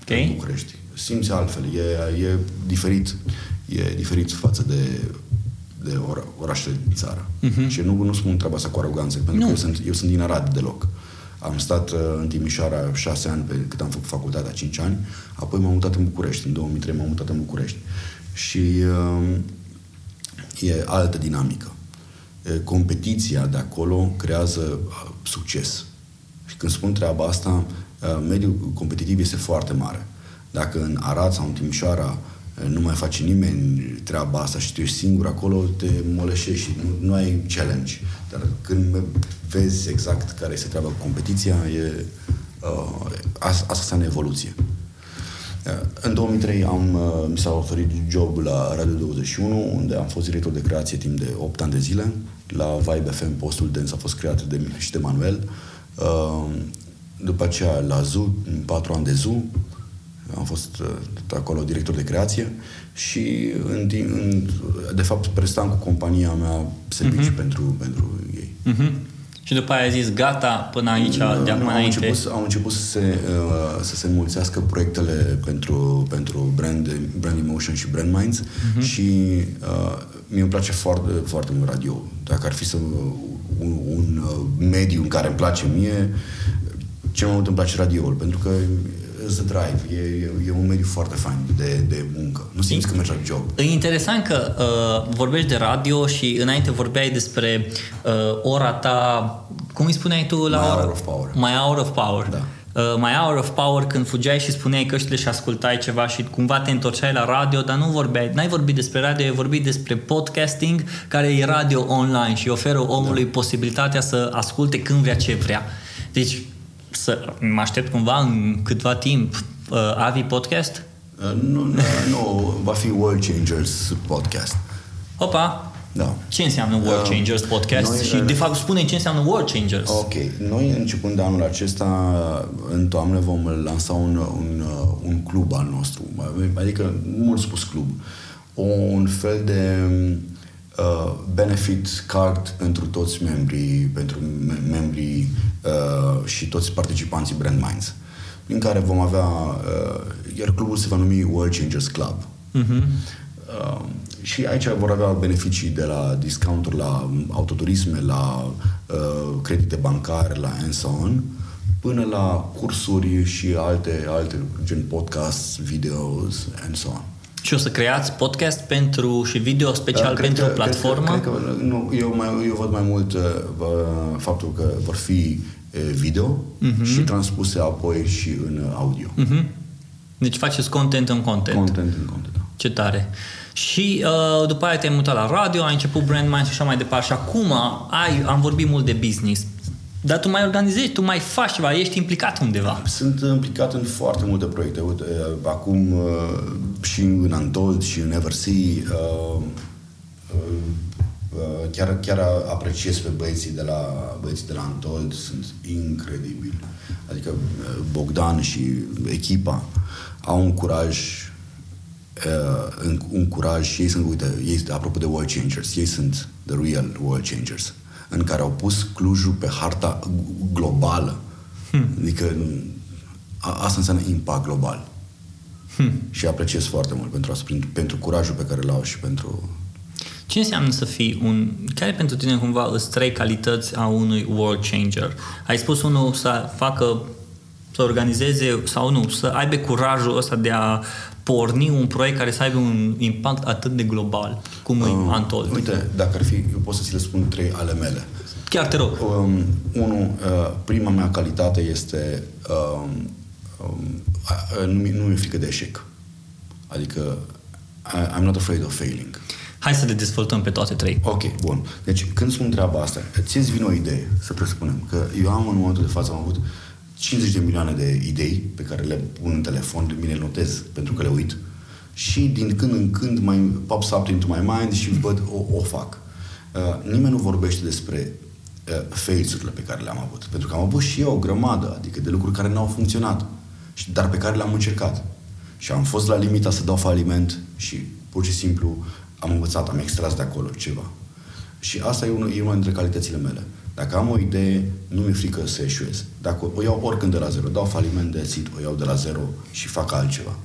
A: Ok. În
B: București simți altfel, e, e diferit. E diferit față de, de ora, orașele din țară. Uh-huh. Și nu, nu spun treaba asta cu aroganță, pentru nu. că eu sunt, eu sunt din Arad deloc. Am stat uh, în Timișoara șase ani pe cât am făcut facultatea, cinci ani, apoi m-am mutat în București. În 2003 m-am mutat în București. Și uh, e altă dinamică. E, competiția de acolo creează uh, succes. Și când spun treaba asta, uh, mediul competitiv este foarte mare. Dacă în Arad sau în Timișoara eh, nu mai face nimeni treaba asta și tu ești singur acolo, te moleșești și nu, nu ai challenge. Dar când vezi exact care este treaba cu competiția, e, uh, asta înseamnă evoluție. Uh, în 2003 am, uh, mi s-a oferit job la Radio 21, unde am fost director de creație timp de 8 ani de zile. La Vibe FM postul Dance a fost creat de mine și de Manuel. Uh, după aceea la ZU, 4 ani de ZU, am fost uh, acolo director de creație și în, în, de fapt prestam cu compania mea servicii uh-huh. pentru, pentru ei.
A: Uh-huh. Și după aia ai zis, gata, până aici, de acum
B: au
A: înainte.
B: Început, au început să se, uh, să se înmulțească proiectele pentru, pentru brand, brand Emotion și Brand Minds uh-huh. și uh, mie îmi place foarte, foarte mult radio. Dacă ar fi să un, un uh, mediu în care îmi place mie, cel mai mult îmi place radioul, pentru că the drive. E, e, e un mediu foarte fain de, de muncă. Nu simți că mergi la job.
A: E interesant că uh, vorbești de radio și înainte vorbeai despre uh, ora ta, cum îi spuneai tu la
B: My
A: ora?
B: hour of power.
A: My hour of power.
B: Da.
A: Uh, My Hour of Power când fugeai și spuneai căștile și ascultai ceva și cumva te întorceai la radio, dar nu vorbeai, n-ai vorbit despre radio, ai vorbit despre podcasting, care e radio online și oferă omului da. posibilitatea să asculte când vrea ce vrea. Deci să mă aștept cumva în câtva timp uh, Avi Podcast?
B: Uh, nu, nu, nu, va fi World Changers Podcast.
A: Opa!
B: Da.
A: Ce înseamnă World uh, Changers Podcast? Noi, și, de fapt, spune ce înseamnă World Changers.
B: Ok. Noi, începând de anul acesta, în toamnă vom lansa un, un, un club al nostru. Adică, mult spus club. Un fel de uh, benefit card pentru toți membrii, pentru membrii uh, și toți participanții Brand Minds, prin care vom avea, uh, iar clubul se va numi World Changers Club. Uh-huh. Uh, și aici vor avea beneficii de la discounturi la autoturisme, la uh, credite bancare, la and so on, până la cursuri și alte, alte gen podcasts, videos, and so on.
A: Și o să creați podcast pentru și video special cred pentru că, platformă?
B: Cred că, cred că nu, eu, mai, eu văd mai mult uh, faptul că vor fi video uh-huh. și transpuse apoi și în audio.
A: Uh-huh. Deci faceți content în content.
B: Content în content, da.
A: Ce tare. Și uh, după aia te-ai mutat la radio, ai început brand mind și așa mai departe. Și acum ai, am vorbit mult de business. Dar tu mai organizezi, tu mai faci ceva, ești implicat undeva.
B: Sunt implicat în foarte multe proiecte. Uite, acum și în Antold și în Eversea chiar, chiar apreciez pe băieții de la, băieții de la Antold, sunt incredibili. Adică Bogdan și echipa au un curaj uh, un curaj și ei sunt, uite, ei, apropo de world changers, ei sunt the real world changers, în care au pus Clujul pe harta globală. Hmm. Adică a, asta înseamnă impact global. Hmm. Și apreciez foarte mult pentru, pentru curajul pe care l-au și pentru
A: ce înseamnă să fii un... Care pentru tine cumva sunt trei calități a unui world changer? Ai spus unul să facă să organizeze sau nu, să aibă curajul ăsta de a porni un proiect care să aibă un impact atât de global, cum uh, e Antol.
B: Uite, dacă ar fi, eu pot să ți le spun trei ale mele.
A: Chiar te rog.
B: Um, unu, uh, prima mea calitate este um, um, uh, nu, nu mi-e frică de eșec. Adică I, I'm not afraid of failing.
A: Hai să le dezvoltăm pe toate trei.
B: Ok, bun. Deci, când spun treaba asta, ți-ți vine o idee, să presupunem, că eu am în momentul de față, am avut 50 de milioane de idei pe care le pun în telefon, de mine lotez pentru că le uit. Și din când în când mai pops up into my mind și văd, o, o fac. Uh, nimeni nu vorbește despre uh, fails-urile pe care le-am avut. Pentru că am avut și eu o grămadă, adică de lucruri care nu au funcționat, dar pe care le-am încercat. Și am fost la limita să dau faliment și pur și simplu am învățat, am extras de acolo ceva. Și asta e, una, e una dintre calitățile mele. Dacă am o idee, nu mi-e frică să eșuez. Dacă o iau oricând de la zero, dau faliment de țit, o iau de la zero și fac altceva.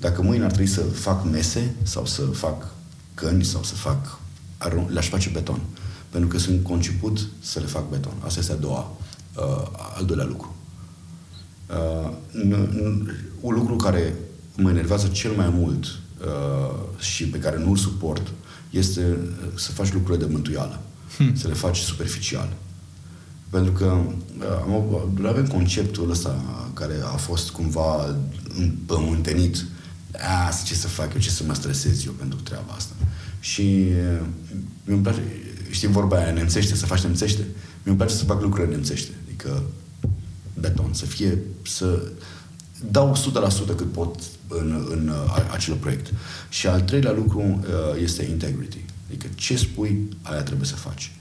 B: Dacă mâine ar trebui să fac mese sau să fac căni sau să fac... le-aș face beton. Pentru că sunt conceput să le fac beton. Asta este a doua, uh, al doilea lucru. Uh, un lucru care mă enervează cel mai mult uh, și pe care nu-l suport este uh, să faci lucrurile de mântuială. Hmm. Să le faci superficial. Pentru că uh, am, avem conceptul ăsta care a fost cumva împământenit. A, ce să fac eu, ce să mă stresez eu pentru treaba asta. Și uh, mi-mi place, știi vorba aia nemțește, să faci nemțește? Mi-mi place să fac lucrurile nemțește. Adică beton, să fie, să dau 100% cât pot în, în uh, acel proiect. Și al treilea lucru uh, este integrity. Adică ce spui, aia trebuie să faci.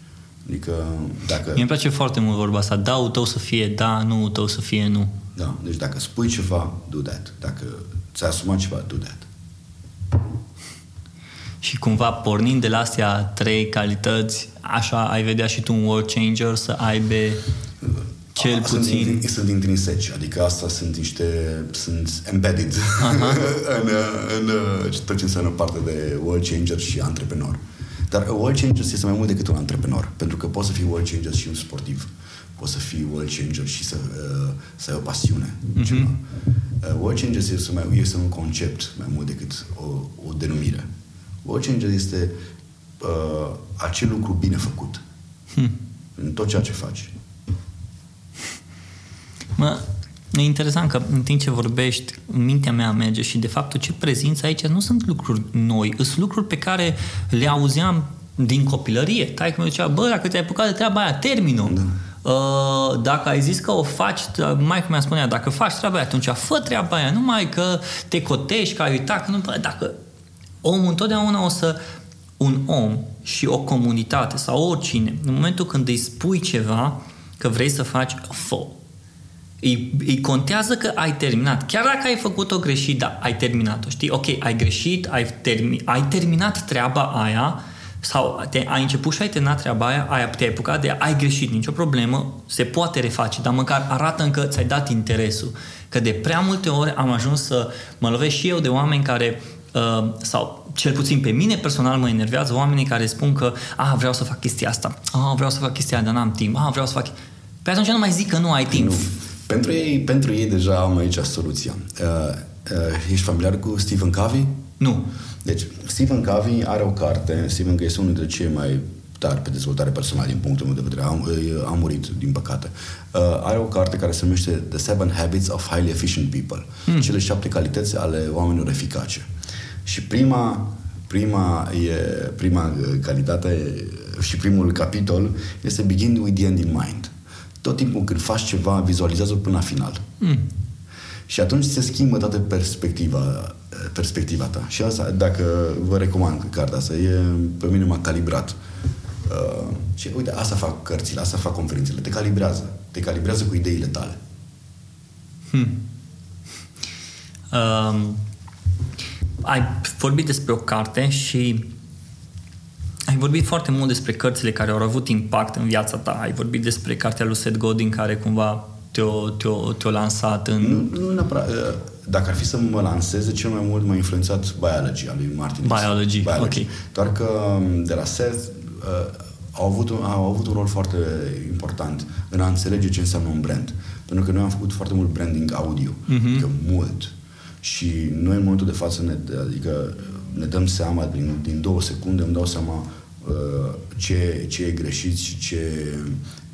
B: Adică dacă...
A: Mie îmi place foarte mult vorba asta. Da, tău să fie da, nu tău să fie nu.
B: Da, deci dacă spui ceva, do that. Dacă ți-ai asumat ceva, do that.
A: Și cumva pornind de la astea trei calități, așa ai vedea și tu un world changer să aibă cel A, puțin...
B: Sunt, sunt intrinseci, adică asta sunt niște... sunt embedded *laughs* în, în, în tot ce înseamnă parte de world changer și antreprenor. Dar world changer este mai mult decât un antreprenor, pentru că poți să fii world changer și un sportiv. Poți să fii world changer și să, uh, să ai o pasiune. Mm-hmm. Ceva. Uh, world changer este, mai, este un concept mai mult decât o, o denumire. World changer este uh, acel lucru bine făcut. Hmm. În tot ceea ce faci.
A: Mă, E interesant că în timp ce vorbești, mintea mea merge și de fapt ce prezinți aici nu sunt lucruri noi, sunt lucruri pe care le auzeam din copilărie. Tai că zicea, bă, dacă te-ai apucat de treaba aia, termină. Da. Uh, dacă ai zis că o faci, mai cum mi-a spunea, dacă faci treaba aia, atunci fă treaba aia, numai că te cotești, că ai uitat, că nu, bă, dacă omul întotdeauna o să un om și o comunitate sau oricine, în momentul când îi spui ceva, că vrei să faci, fă îi, îi contează că ai terminat. Chiar dacă ai făcut-o greșit, da, ai terminat-o, știi? Ok, ai greșit, ai, termi, ai terminat treaba aia sau te, ai început și ai terminat treaba aia, ai, te-ai apucat de ai greșit, nicio problemă, se poate reface, dar măcar arată încă ți-ai dat interesul. Că de prea multe ori am ajuns să mă lovesc și eu de oameni care uh, sau cel puțin pe mine personal mă enervează oamenii care spun că a, vreau să fac chestia asta, a, vreau să fac chestia aia, dar n-am timp, a, vreau să fac... Pe atunci nu mai zic că nu ai timp. Nu.
B: Pentru ei, pentru ei deja am aici soluția. Uh, uh, ești familiar cu Stephen Covey?
A: Nu.
B: Deci, Stephen Covey are o carte, Stephen Covey este unul dintre cei mai tare pe dezvoltare personală din punctul meu de vedere. Am, a murit, din păcate. Uh, are o carte care se numește The Seven Habits of Highly Efficient People. Hmm. Cele șapte calități ale oamenilor eficace. Și prima, prima, e, prima calitate și primul capitol este Begin with the end in mind. Tot timpul când faci ceva, vizualizează până la final. Hmm. Și atunci se schimbă toată perspectiva, perspectiva ta. Și asta, dacă vă recomand cartea asta, e, pe mine m-a calibrat. Uh, și uite, asta fac cărțile, asta fac conferințele. Te calibrează. Te calibrează cu ideile tale. Hmm.
A: Um, ai vorbit despre o carte și ai vorbit foarte mult despre cărțile care au avut impact în viața ta. Ai vorbit despre cartea lui Seth Godin care cumva te-o, te-o, te-o lansat în...
B: Nu, nu neapărat. Uh, dacă ar fi să mă lanseze, cel mai mult m-a influențat Biology al lui Martin.
A: Biology, Biology. ok.
B: Doar că um, de la Seth uh, au avut, un, au avut un rol foarte important în a înțelege ce înseamnă un brand. Pentru că noi am făcut foarte mult branding audio, uh-huh. adică mult. Și noi în momentul de față ne, adică ne dăm seama, din, din două secunde îmi dau seama uh, ce, ce e greșit și ce,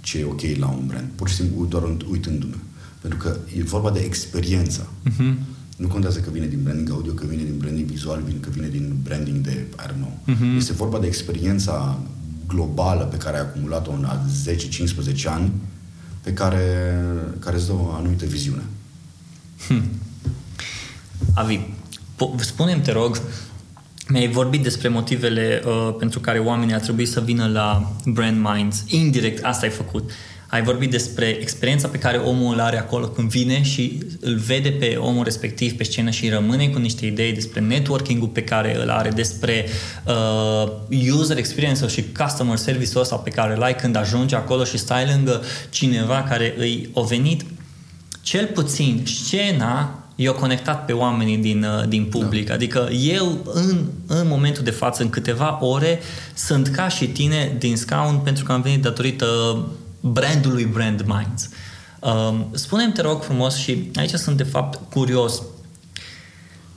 B: ce e ok la un brand. Pur și simplu doar uitându-mă. Pentru că e vorba de experiență. Uh-huh. Nu contează că vine din branding audio, că vine din branding vizual, că vine din branding de, I don't know. Uh-huh. Este vorba de experiența globală pe care ai acumulat-o în 10-15 ani, pe care, care îți dă o anumită viziune. Hmm.
A: Avi, po- spune-mi, te rog, mi-ai vorbit despre motivele uh, pentru care oamenii ar trebui să vină la Brand Minds. Indirect, asta ai făcut. Ai vorbit despre experiența pe care omul îl are acolo când vine și îl vede pe omul respectiv pe scenă și rămâne cu niște idei despre networking-ul pe care îl are, despre uh, user experience și customer service-ul ăsta pe care îl ai când ajungi acolo și stai lângă cineva care îi o venit. Cel puțin scena i-a conectat pe oamenii din, uh, din public. Da. Adică eu, în, în momentul de față, în câteva ore, sunt ca și tine din scaun pentru că am venit datorită brandului Brand Minds. Um, spune-mi, te rog frumos, și aici sunt de fapt curios,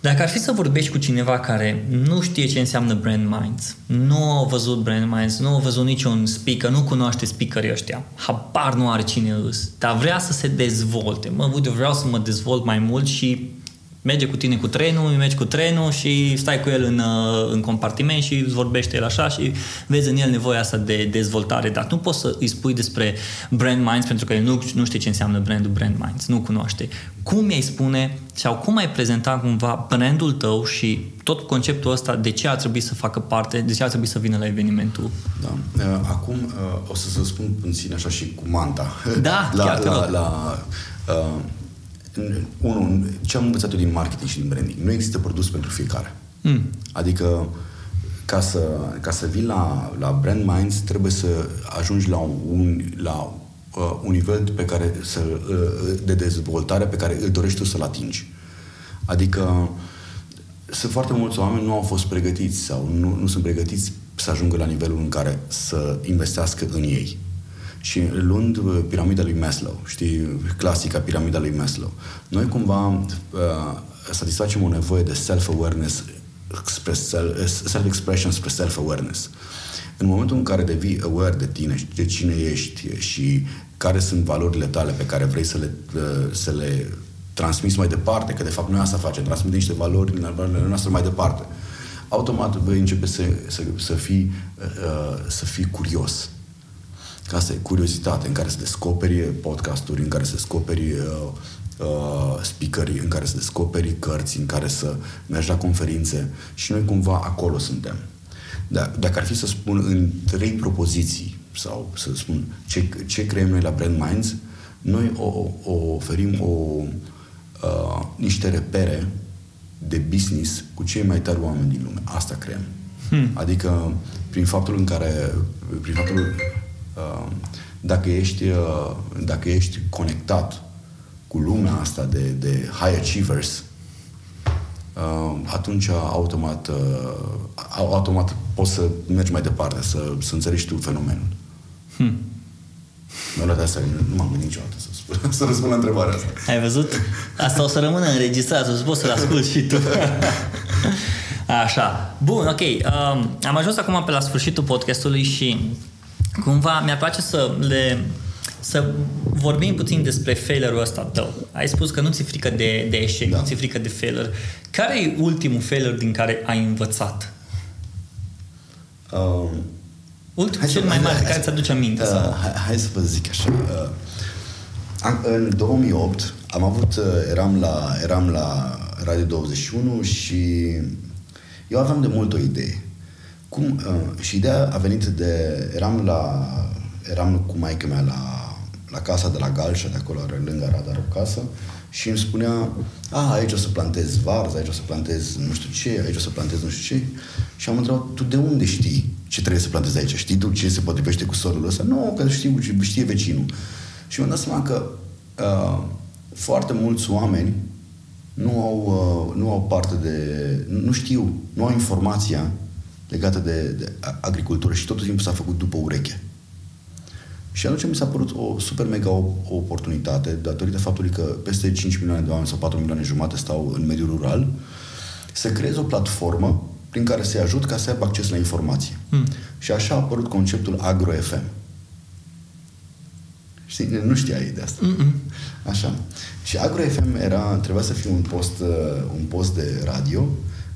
A: dacă ar fi să vorbești cu cineva care nu știe ce înseamnă Brand Minds, nu a văzut Brand Minds, nu a văzut niciun speaker, nu cunoaște speakerii ăștia, habar nu are cine îs, dar vrea să se dezvolte. Mă, eu vreau să mă dezvolt mai mult și merge cu tine cu trenul, mergi cu trenul și stai cu el în, uh, în compartiment și îți vorbește el așa și vezi în el nevoia asta de dezvoltare, dar nu poți să îi spui despre brand minds pentru că el nu, nu știe ce înseamnă brandul brand minds, nu cunoaște. Cum i-ai spune sau cum ai prezenta cumva brandul tău și tot conceptul ăsta de ce ar trebui să facă parte, de ce ar trebui să vină la evenimentul?
B: Da. Uh, acum uh, o să să spun puțin așa și cu manta.
A: Da, *laughs*
B: la,
A: chiar
B: la, la, la uh, unul, ce am învățat eu din marketing și din branding, nu există produs pentru fiecare. Mm. Adică, ca să, ca să vii la, la Brand Minds, trebuie să ajungi la un, la, uh, un nivel pe care să, uh, de dezvoltare pe care îl dorești tu să-l atingi. Adică, sunt foarte mulți oameni nu au fost pregătiți sau nu, nu sunt pregătiți să ajungă la nivelul în care să investească în ei. Și luând uh, piramida lui Maslow, știi, clasica piramida lui Maslow, noi cumva uh, satisfacem o nevoie de self-awareness spre self-expression spre self-awareness. În momentul în care devii aware de tine și de cine ești și care sunt valorile tale pe care vrei să le, uh, să le transmiți mai departe, că de fapt noi asta facem, transmitem niște valori, valorile noastre mai departe, automat vei începe să, să, să, fii, uh, să fii curios asta e curiozitate, în care să descoperi podcasturi, în care să descoperi uh, uh, speakeri, în care să descoperi cărți, în care să mergi la conferințe și noi cumva acolo suntem. Da, dacă ar fi să spun în trei propoziții sau să spun ce, ce creăm noi la Brand Minds, noi o, o oferim o, uh, niște repere de business cu cei mai tari oameni din lume. Asta creăm. Hmm. Adică prin faptul în care prin faptul Uh, dacă ești, uh, dacă ești conectat cu lumea asta de, de high achievers, uh, atunci automat, automat poți să mergi mai departe, să, să înțelegi tu fenomenul. Hmm. Mi-a luat asta, nu m-am gândit niciodată să, spun, *laughs* să răspund la întrebarea asta.
A: Ai văzut? Asta o să rămână înregistrat, o să poți să-l asculti și tu. *laughs* Așa. Bun, ok. Um, am ajuns acum pe la sfârșitul podcastului și cumva mi-ar place să le să vorbim puțin despre failure-ul ăsta tău. Ai spus că nu ți-e frică de, de eșec, da. nu ți-e frică de failure. Care e ultimul failure din care ai învățat? Um, ultimul cel mai mare, care ți-aduce aminte? Uh,
B: hai, hai să vă zic așa. Uh, în 2008 am avut, uh, eram la, eram la Radio 21 și eu aveam de mult o idee. Cum, uh, și ideea a venit de... Eram la... Eram cu maica mea la, la casa de la Galșa, de acolo, are lângă radar o casă, și îmi spunea, a, aici o să plantez varză, aici o să plantez nu știu ce, aici o să plantez nu știu ce. Și am întrebat, tu de unde știi ce trebuie să plantezi aici? Știi tu ce se potrivește cu solul ăsta? Nu, că știu, știe vecinul. Și mi-am dat seama că uh, foarte mulți oameni nu au, uh, nu au parte de... nu știu, nu au informația legată de, de agricultură și tot timpul s-a făcut după ureche. Și atunci mi s-a părut o super mega o, o oportunitate, datorită faptului că peste 5 milioane de oameni sau 4 milioane jumate stau în mediul rural, să creez o platformă prin care să-i ajut ca să aibă acces la informație. Hmm. Și așa a apărut conceptul AgroFM. Știi, nu știai de asta. Mm-mm. Așa. Și AgroFM era, trebuia să fie un post, uh, un post de radio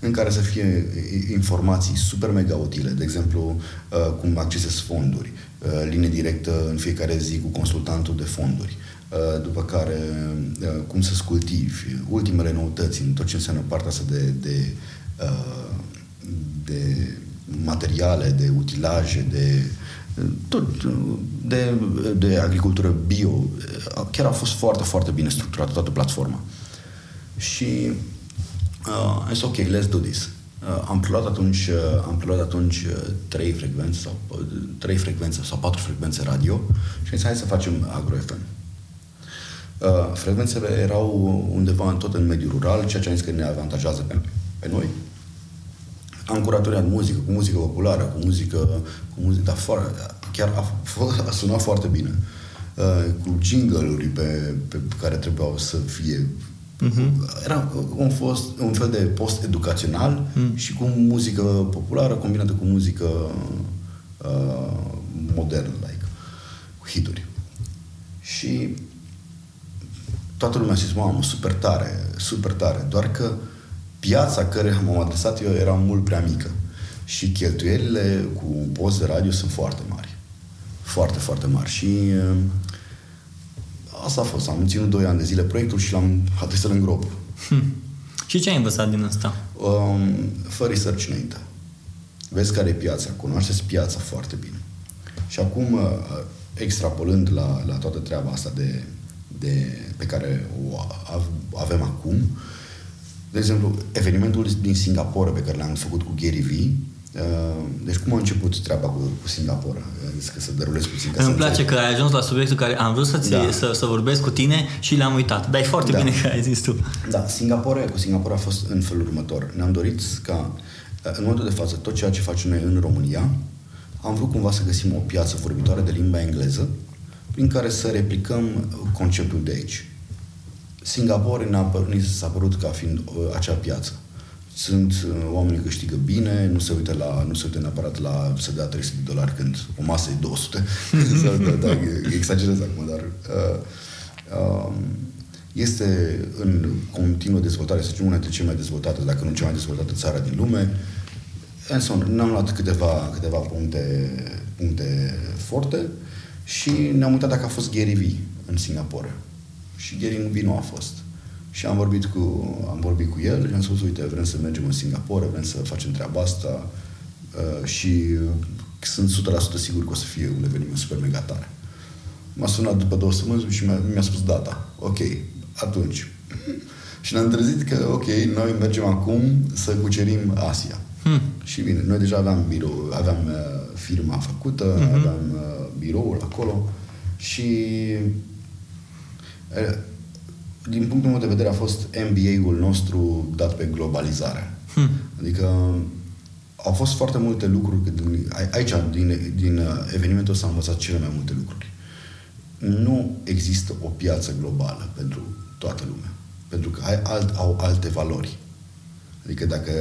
B: în care să fie informații super mega utile, de exemplu, uh, cum accesezi fonduri, uh, linie directă în fiecare zi cu consultantul de fonduri, după care cum să-ți cultivi, ultimele noutăți în tot ce înseamnă partea asta de, de, de materiale, de utilaje, de tot de, de agricultură bio. Chiar a fost foarte, foarte bine structurată toată platforma. Și uh, zis, ok, let's do this. Uh, am preluat atunci, uh, am preluat atunci uh, trei frecvențe sau uh, trei frecvențe sau patru frecvențe radio și am zis, hai să facem AgroFM. Uh, frecvențele erau undeva în tot în mediul rural, ceea ce am zis că ne avantajează pe, pe noi. Am curatoriat muzică, cu muzică populară, cu muzică, cu muzică, dar fără, chiar a, a sunat foarte bine. Uh, cu jingle-uri pe, pe care trebuiau să fie Uh-huh. Era un, fost, un fel de post educațional uh-huh. și cu muzică populară combinată cu muzică uh, modernă, like, cu hituri. Și toată lumea a zis, mamă, super tare, super tare, doar că piața care m-am adresat eu era mult prea mică și cheltuielile cu un post de radio sunt foarte mari. Foarte, foarte mari. Și uh, asta a fost. Am ținut 2 ani de zile proiectul și l-am adresat în grob. Hm.
A: Și ce ai învățat din asta?
B: Um, fă research înainte. Vezi care e piața, cunoașteți piața foarte bine. Și acum, uh, extrapolând la, la toată treaba asta de, de, pe care o avem acum, de exemplu, evenimentul din Singapore pe care l-am făcut cu Gary Vee, Uh, deci cum a început treaba cu, cu Singapore? Zis că să derulez puțin.
A: Îmi place că ai ajuns la subiectul care am vrut să, da. să, să vorbesc cu tine și l-am uitat. Dar e foarte da. bine că ai zis tu.
B: Da, Singapore, cu Singapore a fost în felul următor. Ne-am dorit ca, uh, în momentul de față, tot ceea ce facem noi în România, am vrut cumva să găsim o piață vorbitoare de limba engleză prin care să replicăm conceptul de aici. Singapore ne-a, s-a părut ca fiind uh, acea piață sunt uh, oameni câștigă bine, nu se uită, la, nu se uită neapărat la să dea 300 de dolari când o masă e 200. *laughs* da, da, exagerez acum, dar uh, uh, este în continuă dezvoltare, să zicem, una dintre cele mai dezvoltate, dacă nu cea mai dezvoltată țară din lume. În ne-am luat câteva, câteva puncte, puncte forte și ne-am uitat dacă a fost Gary Vee în Singapore. Și Gary Vee nu a fost. Și am vorbit cu, am vorbit cu el și am spus, uite, vrem să mergem în Singapore, vrem să facem treaba asta uh, și sunt 100% sigur că o să fie un eveniment super mega tare. M-a sunat după două săptămâni și mi-a, mi-a spus data. Ok, atunci. *laughs* și ne-am trezit că, ok, noi mergem acum să cucerim Asia. Hmm. Și bine, noi deja aveam birou, aveam uh, firma făcută, mm-hmm. aveam uh, biroul acolo și uh, din punctul meu de vedere, a fost MBA-ul nostru dat pe globalizare. Hmm. Adică au fost foarte multe lucruri, din, aici, din, din evenimentul ăsta am învățat cele mai multe lucruri. Nu există o piață globală pentru toată lumea. Pentru că ai alt, au alte valori. Adică dacă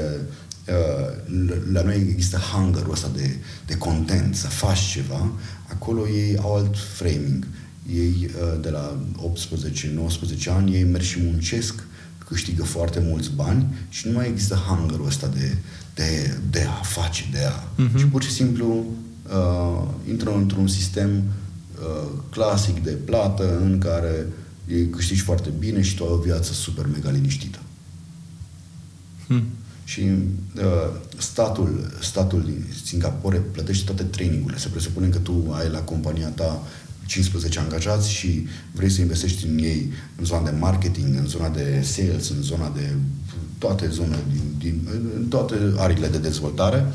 B: uh, la noi există hunger ăsta de, de content, să faci ceva, acolo ei au alt framing. Ei uh, de la 18-19 ani, ei merg și muncesc, câștigă foarte mulți bani și nu mai există hunger ăsta de, de, de a face, de a... Uh-huh. Și pur și simplu uh, intră într-un sistem uh, clasic de plată în care ei câștigi foarte bine și tu ai o viață super mega liniștită. Hmm. Și uh, statul, statul din Singapore plătește toate trainingurile. Se presupune că tu ai la compania ta 15 angajați și vrei să investești în ei în zona de marketing, în zona de sales, în zona de toate zonele din, din în toate arile de dezvoltare,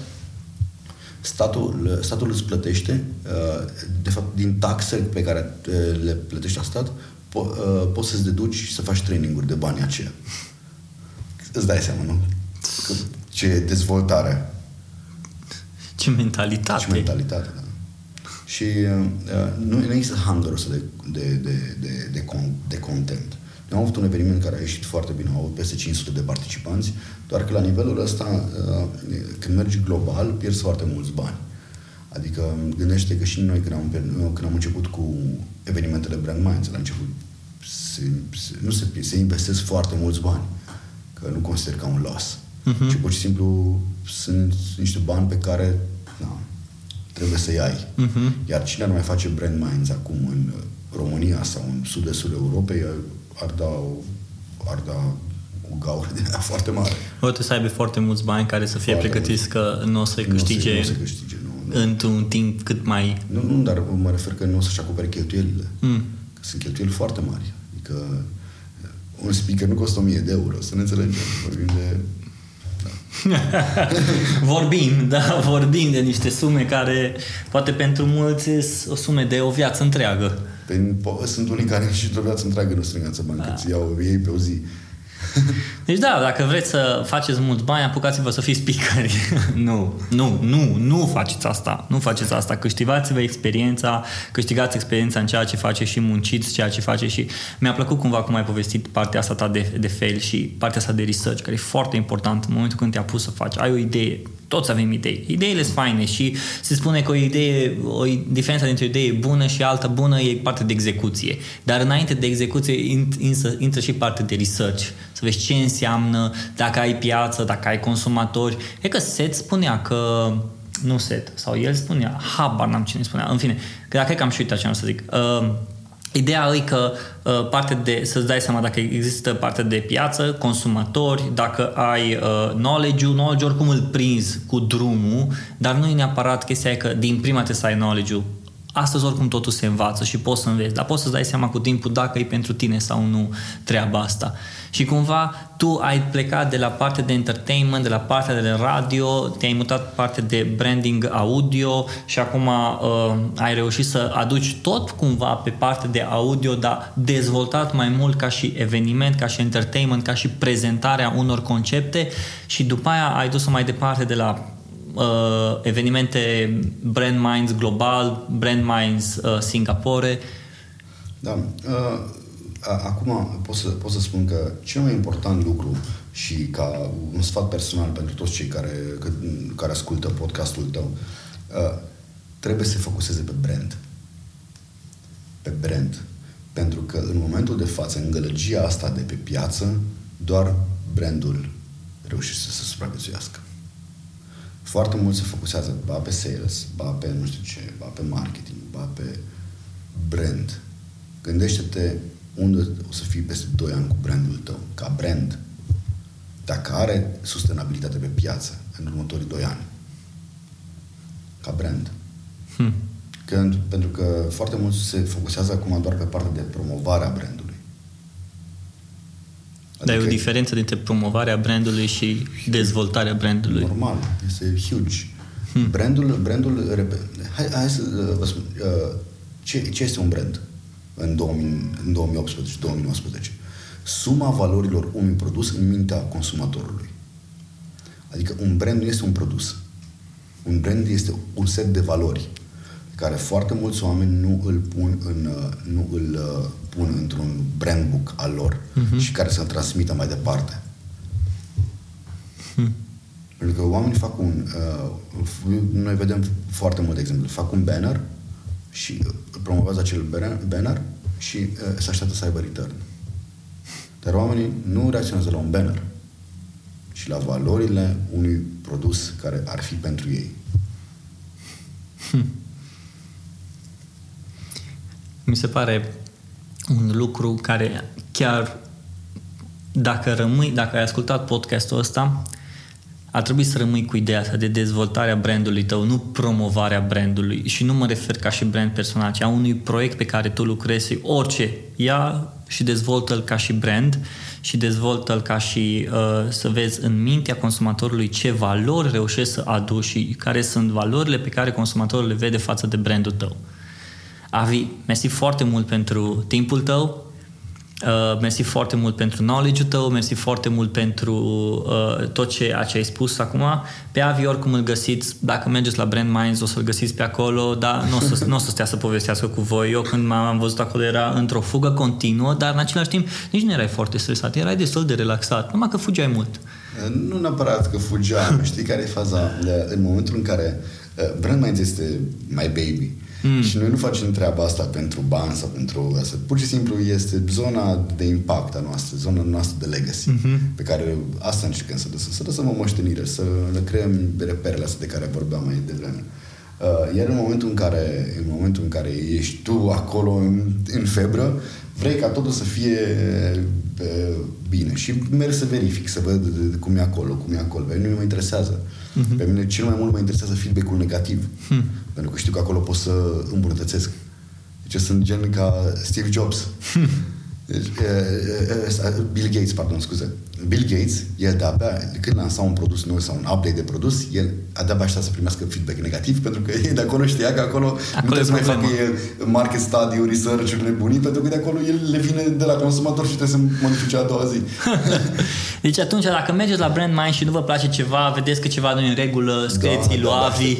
B: statul, statul îți plătește, uh, de fapt, din taxe pe care uh, le plătești la stat, po- uh, poți să-ți deduci și să faci traininguri de bani aceea. Îți dai seama, nu? Ce dezvoltare.
A: Ce mentalitate.
B: Ce mentalitate, da. Și uh, nu, nu există hunger de, de, de, de, de, con, de content. Noi am avut un eveniment care a ieșit foarte bine, au avut peste 500 de participanți, doar că la nivelul ăsta, uh, când mergi global, pierzi foarte mulți bani. Adică gândește că și noi când am, când am început cu evenimentele Brand Minds, la început se, se, nu se, se investesc foarte mulți bani, că nu consider ca un loss. Uh-huh. Și pur și simplu sunt niște bani pe care na, trebuie să-i ai. Uh-huh. Iar cine ar mai face Brand Minds acum în România sau în sud-estul Europei ar da, ar da o gaură de *laughs* foarte mare.
A: O trebuie să aibă foarte mulți bani care să fie foarte pregătiți mulți. că nu o să câștige,
B: nu o să, câștige nu,
A: nu. într-un timp cât mai...
B: Nu, nu, dar mă refer că nu o să-și acopere cheltuielile. Mm. Că sunt cheltuieli foarte mari. Adică un speaker nu costă 1000 de euro, să ne înțelegem. Vorbim de *laughs*
A: vorbim, da, vorbim de niște sume care poate pentru mulți sunt o sume de o viață întreagă.
B: Păi, sunt unii care și o viață întreagă nu strâng bani, da. cât iau ei pe o zi. *laughs*
A: Deci da, dacă vreți să faceți mulți bani, apucați-vă să fiți speakeri. *laughs* nu, nu, nu, nu faceți asta. Nu faceți asta. Câștigați-vă experiența, câștigați experiența în ceea ce faceți și munciți ceea ce faceți și mi-a plăcut cumva cum ai povestit partea asta ta de, de fail și partea asta de research, care e foarte important în momentul când te-a pus să faci. Ai o idee, toți avem idei. Ideile sunt faine și se spune că o idee, o diferență dintre o idee bună și alta bună e parte de execuție. Dar înainte de execuție intră, intră și parte de research. Să vezi ce înseamnă, dacă ai piață, dacă ai consumatori. E că Seth spunea că nu Seth, sau el spunea, habar n-am cine spunea, în fine, că dacă e că am și uitat ce am să zic. Uh, Ideea e că uh, parte de, să-ți dai seama dacă există parte de piață, consumatori, dacă ai uh, knowledge-ul, knowledge oricum îl prinzi cu drumul, dar nu e neapărat chestia că din prima trebuie să ai knowledge-ul. Astăzi oricum totul se învață și poți să înveți, dar poți să-ți dai seama cu timpul dacă e pentru tine sau nu treaba asta. Și cumva tu ai plecat de la partea de entertainment, de la partea de radio, te-ai mutat partea de branding audio și acum uh, ai reușit să aduci tot cumva pe partea de audio, dar dezvoltat mai mult ca și eveniment, ca și entertainment, ca și prezentarea unor concepte și după aia ai dus-o mai departe de la uh, evenimente Brand Minds Global, Brand Minds uh, Singapore.
B: Da. Uh Acum pot să, pot să spun că cel mai important lucru și ca un sfat personal pentru toți cei care, care ascultă podcastul tău, trebuie să se focuseze pe brand. Pe brand. Pentru că în momentul de față, în gălăgia asta de pe piață, doar brandul reușește să se supraviețuiască. Foarte mult se focusează ba pe sales, ba pe nu știu ce, ba pe marketing, ba pe brand. Gândește-te unde o să fii peste 2 ani cu brandul tău, ca brand, dacă are sustenabilitate pe piață în următorii 2 ani, ca brand. Hmm. Când, pentru că foarte mult se focusează acum doar pe partea de promovare a brandului.
A: Adică Dar e o adică diferență dintre promovarea brandului și dezvoltarea brandului.
B: Normal, este huge. Hmm. Brandul, brandul, hai, hai să vă spun, uh, ce, ce este un brand? în, 2000, în 2018-2019. Suma valorilor unui produs în mintea consumatorului. Adică un brand nu este un produs. Un brand este un set de valori care foarte mulți oameni nu îl pun, în, nu îl uh, pun într-un brand book al lor uh-huh. și care să-l transmită mai departe. Hmm. Pentru că oamenii fac un... Uh, noi vedem foarte multe exemple. Fac un banner și promovează acel banner și uh, se așteaptă să aibă return. Dar oamenii nu reacționează la un banner și la valorile unui produs care ar fi pentru ei. Hmm.
A: Mi se pare un lucru care chiar dacă rămâi, dacă ai ascultat podcastul ăsta, ar trebui să rămâi cu ideea asta de dezvoltarea brandului tău, nu promovarea brandului. Și nu mă refer ca și brand personal, ci a unui proiect pe care tu lucrezi, orice. Ia și dezvoltă-l ca și brand și dezvoltă-l ca și uh, să vezi în mintea consumatorului ce valori reușești să aduci și care sunt valorile pe care consumatorul le vede față de brandul tău. Avi, mersi foarte mult pentru timpul tău, Uh, mersi foarte mult pentru knowledge-ul tău, mersi foarte mult pentru uh, tot ce, ce ai spus acum. Pe Avi oricum îl găsiți, dacă mergeți la Brand Minds o să-l găsiți pe acolo, dar nu o să, n-o să stea să povestească cu voi. Eu când m-am văzut acolo era într-o fugă continuă, dar în același timp nici nu erai foarte stresat, erai destul de relaxat, numai că fugeai mult.
B: Nu neapărat că fugeam, știi care e faza? În momentul în care uh, Brand Minds este my baby, Mm. Și noi nu facem treaba asta pentru bani sau pentru asta. Pur și simplu este zona de impact a noastră, zona noastră de legacy, mm-hmm. pe care asta încercăm să lăsăm, să lăsăm o moștenire, să le creăm reperele astea de care vorbeam mai devreme. Uh, iar în momentul în care, în momentul în care ești tu acolo în, în febră, vrei ca totul să fie uh, bine și merg să verific, să văd cum e acolo, cum e acolo. Pe mine nu mă interesează. Uh-huh. Pe mine cel mai mult mă interesează feedback-ul negativ. Hmm. Pentru că știu că acolo pot să îmbunătățesc. Deci sunt gen ca Steve Jobs. Hmm. *laughs* Deci, Bill Gates, pardon, scuze. Bill Gates, el de-abia, când lansa un produs nou sau un update de produs, el de-abia aștepta să primească feedback negativ, pentru că *laughs* de acolo știa că acolo, acolo nu trebuie să mai facă el market study research-uri nebunii, pentru că de acolo el le vine de la consumator și trebuie să modifice a doua zi. *laughs*
A: deci atunci, dacă mergeți la Brand Mind și nu vă place ceva, vedeți că ceva nu e în regulă, scrieți-i da, lui Avi,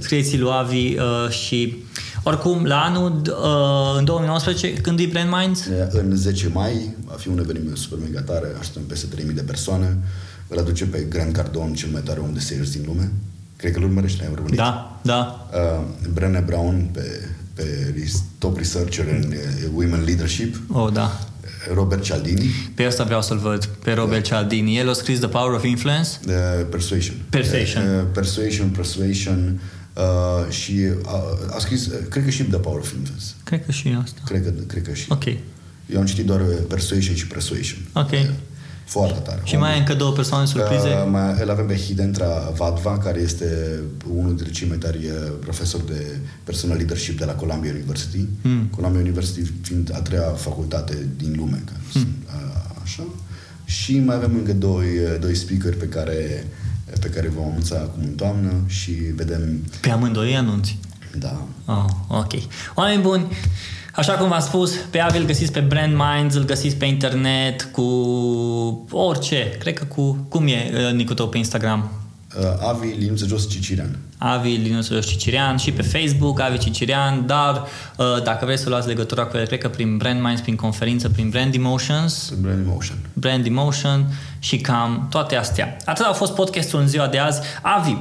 A: scrieți-i lui Avi uh, și oricum, la anul, uh, în 2019, când e Brand Minds?
B: În 10 mai va fi un eveniment super mega tare, așteptăm peste 3000 de persoane. Îl aduce pe Grant Cardone, cel mai tare om de sales din lume. Cred că îl urmărește, ai urmărit?
A: Da, da.
B: Uh, Brené Brown, pe, pe top researcher în uh, Women Leadership.
A: Oh, da.
B: Robert Cialdini.
A: Pe asta vreau să-l văd, pe Robert da. Cialdini. El a scris The Power of Influence?
B: Uh, persuasion.
A: Persuasion.
B: Uh, persuasion, persuasion, Uh, și a, a scris, cred că și The Power of Influence.
A: Cred că și asta.
B: Cred că, cred că și.
A: Ok.
B: Eu am citit doar Persuasion și Persuasion.
A: Ok.
B: Foarte tare.
A: Și mai ai încă două persoane surprize? Uh,
B: mai, îl avem pe Hidentra Vadva, care este unul dintre cei mai tari uh, profesori de personal leadership de la Columbia University. Mm. Columbia University fiind a treia facultate din lume. Mm. Așa. Și mai avem încă doi, doi speaker pe care pe care vom anunța acum în toamnă și vedem...
A: Pe amândoi anunți?
B: Da.
A: Oh, ok. Oameni buni, așa cum v-am spus, pe Avi îl găsiți pe Brand Minds, îl găsiți pe internet cu orice. Cred că cu... Cum e uh, nicul tău pe Instagram?
B: Uh, Avi Linuță Jos Cicirian.
A: Avi Linuță Jos Cicirian și pe Facebook Avi Cicirian, dar uh, dacă vreți să luați legătura cu el, cred că prin Brand Minds, prin conferință, prin Brand Emotions.
B: Brand Emotion.
A: Brand Emotion și cam toate astea. Atât a fost podcastul în ziua de azi. Avi,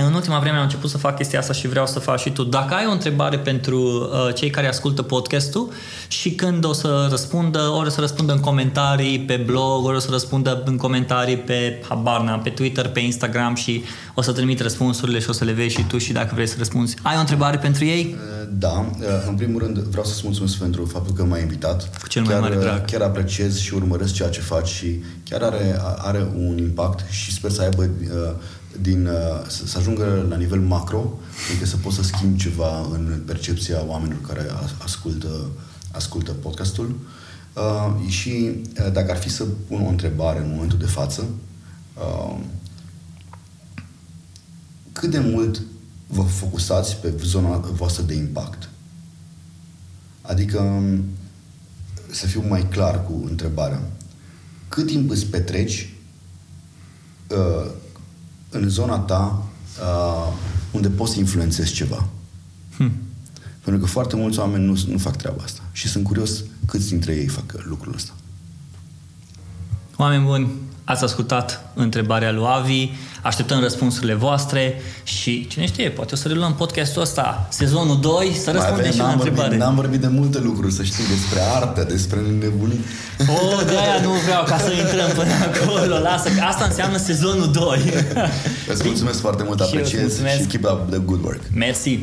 A: în ultima vreme am început să fac chestia asta și vreau să fac și tu. Dacă ai o întrebare pentru uh, cei care ascultă podcastul și când o să răspundă, ori o să răspundă în comentarii pe blog, ori o să răspundă în comentarii pe Habarna, pe Twitter, pe Instagram și o să trimit răspunsurile și o să le vezi și tu și dacă vrei să răspunzi. Ai o întrebare pentru ei? Uh,
B: da. Uh, în primul rând vreau să-ți mulțumesc pentru faptul că m-ai invitat.
A: Cu cel mai
B: chiar,
A: mare drag.
B: Chiar apreciez și urmăresc ceea ce faci și chiar are, are un impact și sper să aibă uh, din, uh, să, să ajungă la nivel macro, adică să poți să schimbi ceva în percepția oamenilor care ascultă, ascultă podcastul. Uh, și uh, dacă ar fi să pun o întrebare în momentul de față, uh, cât de mult vă focusați pe zona voastră de impact? Adică, um, să fiu mai clar cu întrebarea, cât timp îți petreci uh, în zona ta uh, unde poți să influențezi ceva. Hmm. Pentru că foarte mulți oameni nu, nu fac treaba asta. Și sunt curios câți dintre ei fac lucrul ăsta.
A: Oameni buni, ați ascultat întrebarea lui Avi, așteptăm răspunsurile voastre și cine știe, poate o să reluăm podcastul ăsta, sezonul 2, să răspundem și la întrebare.
B: Vorbit, n-am vorbit de multe lucruri, să știi, despre artă, despre nebunii.
A: Oh, de-aia nu vreau ca să intrăm până *laughs* acolo, lasă, că asta înseamnă sezonul 2.
B: Îți mulțumesc foarte mult, *laughs* apreciez și, și keep up the good work.
A: Mersi.